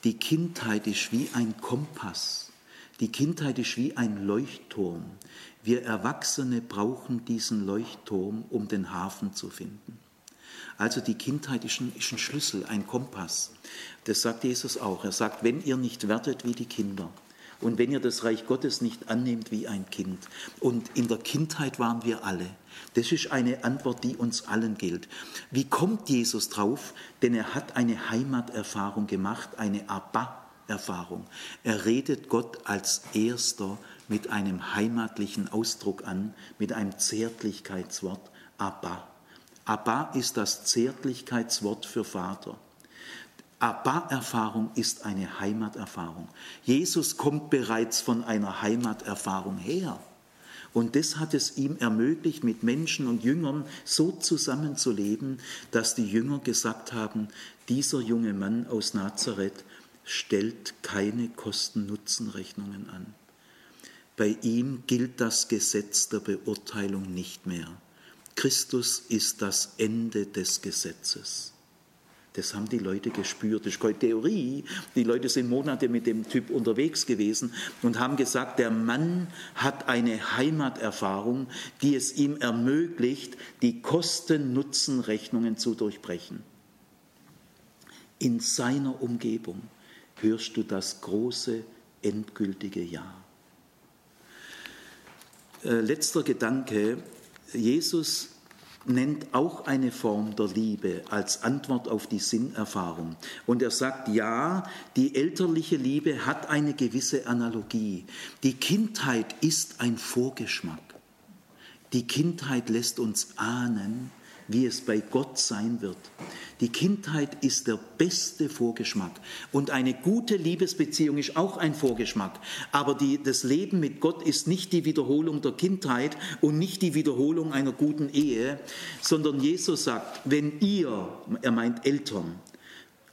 die Kindheit ist wie ein Kompass. Die Kindheit ist wie ein Leuchtturm. Wir Erwachsene brauchen diesen Leuchtturm, um den Hafen zu finden. Also die Kindheit ist ein, ist ein, Schlüssel, ein Kompass. Das sagt Jesus auch. Er sagt, wenn ihr nicht werdet wie die Kinder und wenn ihr das Reich Gottes nicht annehmt wie ein Kind. Und in der Kindheit waren wir alle. Das ist eine Antwort, die uns allen gilt. Wie kommt Jesus drauf? Denn er hat eine Heimaterfahrung gemacht, eine Abba-Erfahrung. Er redet Gott als Erster mit einem heimatlichen Ausdruck an, mit einem Zärtlichkeitswort Abba. Abba ist das Zärtlichkeitswort für Vater. Abba-Erfahrung ist eine Heimaterfahrung. Jesus kommt bereits von einer Heimaterfahrung her. Und das hat es ihm ermöglicht, mit Menschen und Jüngern so zusammenzuleben, dass die Jünger gesagt haben, dieser junge Mann aus Nazareth stellt keine Kosten-Nutzen-Rechnungen an. Bei ihm gilt das Gesetz der Beurteilung nicht mehr. Christus ist das Ende des Gesetzes. Das haben die Leute gespürt. Das ist keine Theorie. Die Leute sind Monate mit dem Typ unterwegs gewesen und haben gesagt, der Mann hat eine Heimaterfahrung, die es ihm ermöglicht, die Kosten-Nutzen-Rechnungen zu durchbrechen. In seiner Umgebung hörst du das große, endgültige Ja. Äh, letzter Gedanke. Jesus nennt auch eine Form der Liebe als Antwort auf die Sinnerfahrung. Und er sagt, ja, die elterliche Liebe hat eine gewisse Analogie. Die Kindheit ist ein Vorgeschmack. Die Kindheit lässt uns ahnen, wie es bei Gott sein wird. Die Kindheit ist der beste Vorgeschmack. Und eine gute Liebesbeziehung ist auch ein Vorgeschmack. Aber die, das Leben mit Gott ist nicht die Wiederholung der Kindheit und nicht die Wiederholung einer guten Ehe, sondern Jesus sagt, wenn ihr, er meint Eltern,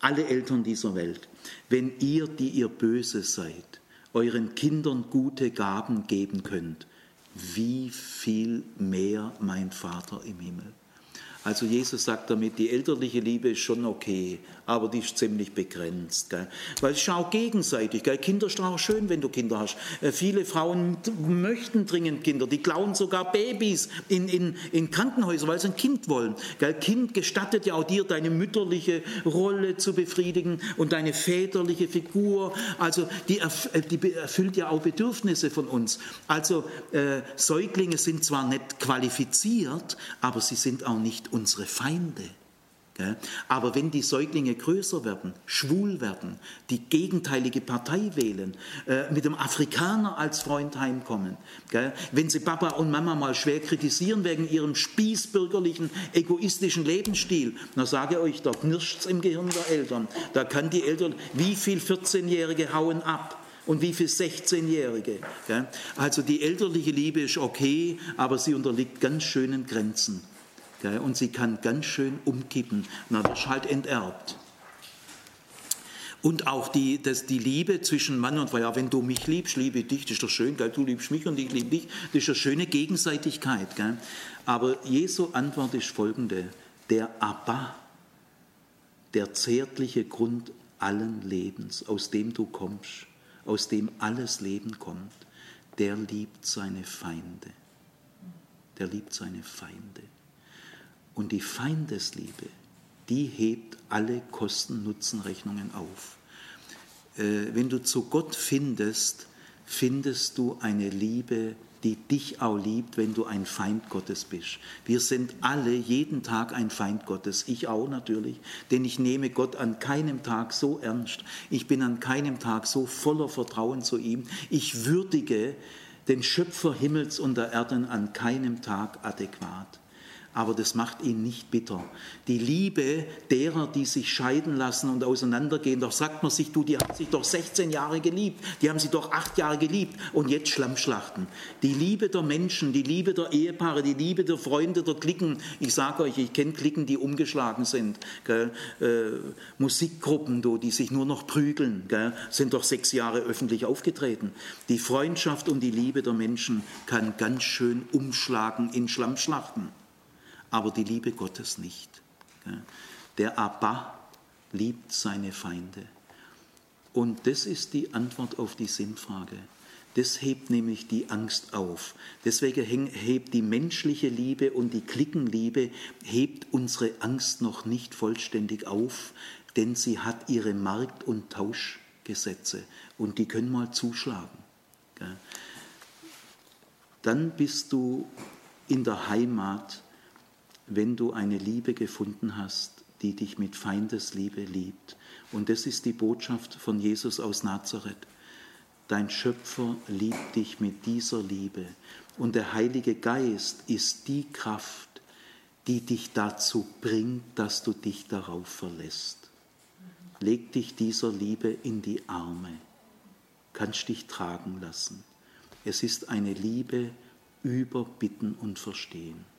alle Eltern dieser Welt, wenn ihr, die ihr böse seid, euren Kindern gute Gaben geben könnt, wie viel mehr mein Vater im Himmel. Also Jesus sagt damit, die elterliche Liebe ist schon okay, aber die ist ziemlich begrenzt. Gell? Weil es ist auch gegenseitig. Gell? Kinder ist auch schön, wenn du Kinder hast. Äh, viele Frauen möchten dringend Kinder. Die klauen sogar Babys in, in, in Krankenhäuser, weil sie ein Kind wollen. Gell? Kind gestattet ja auch dir, deine mütterliche Rolle zu befriedigen und deine väterliche Figur. Also die, erf äh, die erfüllt ja auch Bedürfnisse von uns. Also äh, Säuglinge sind zwar nicht qualifiziert, aber sie sind auch nicht unsere Feinde. Aber wenn die Säuglinge größer werden, schwul werden, die gegenteilige Partei wählen, äh, mit dem Afrikaner als Freund heimkommen, wenn sie Papa und Mama mal schwer kritisieren wegen ihrem spießbürgerlichen, egoistischen Lebensstil, dann sage ich euch, da knirscht im Gehirn der Eltern. Da kann die Eltern, wie viel 14-Jährige hauen ab? Und wie viel 16-Jährige? Also die elterliche Liebe ist okay, aber sie unterliegt ganz schönen Grenzen. Und sie kann ganz schön umkippen. Na, das ist halt enterbt. Und auch die, das, die Liebe zwischen Mann und Frau, ja, wenn du mich liebst, liebe ich dich, das ist doch schön, gell? du liebst mich und ich liebe dich, das ist eine schöne Gegenseitigkeit. Gell? Aber Jesu Antwort ist folgende, der Abba, der zärtliche Grund allen Lebens, aus dem du kommst, aus dem alles Leben kommt, der liebt seine Feinde. Der liebt seine Feinde. Und die Feindesliebe, die hebt alle Kosten-Nutzen-Rechnungen auf. Äh, wenn du zu Gott findest, findest du eine Liebe, die dich auch liebt, wenn du ein Feind Gottes bist. Wir sind alle jeden Tag ein Feind Gottes, ich auch natürlich, denn ich nehme Gott an keinem Tag so ernst, ich bin an keinem Tag so voller Vertrauen zu ihm, ich würdige den Schöpfer Himmels und der Erden an keinem Tag adäquat aber das macht ihn nicht bitter. Die Liebe derer, die sich scheiden lassen und auseinandergehen, doch sagt man sich, du, die haben sich doch 16 Jahre geliebt, die haben sie doch acht Jahre geliebt und jetzt Schlammschlachten. Die Liebe der Menschen, die Liebe der Ehepaare, die Liebe der Freunde, der Klicken, ich sage euch, ich kenne Klicken, die umgeschlagen sind, äh, Musikgruppen, die sich nur noch prügeln, gell? sind doch sechs Jahre öffentlich aufgetreten. Die Freundschaft und die Liebe der Menschen kann ganz schön umschlagen in Schlammschlachten aber die Liebe Gottes nicht. Der Abba liebt seine Feinde. Und das ist die Antwort auf die Sinnfrage. Das hebt nämlich die Angst auf. Deswegen hebt die menschliche Liebe und die Klickenliebe, hebt unsere Angst noch nicht vollständig auf, denn sie hat ihre Markt- und Tauschgesetze und die können mal zuschlagen. Dann bist du in der Heimat wenn du eine Liebe gefunden hast, die dich mit Feindesliebe liebt. Und das ist die Botschaft von Jesus aus Nazareth. Dein Schöpfer liebt dich mit dieser Liebe. Und der Heilige Geist ist die Kraft, die dich dazu bringt, dass du dich darauf verlässt. Leg dich dieser Liebe in die Arme, kannst dich tragen lassen. Es ist eine Liebe über Bitten und Verstehen.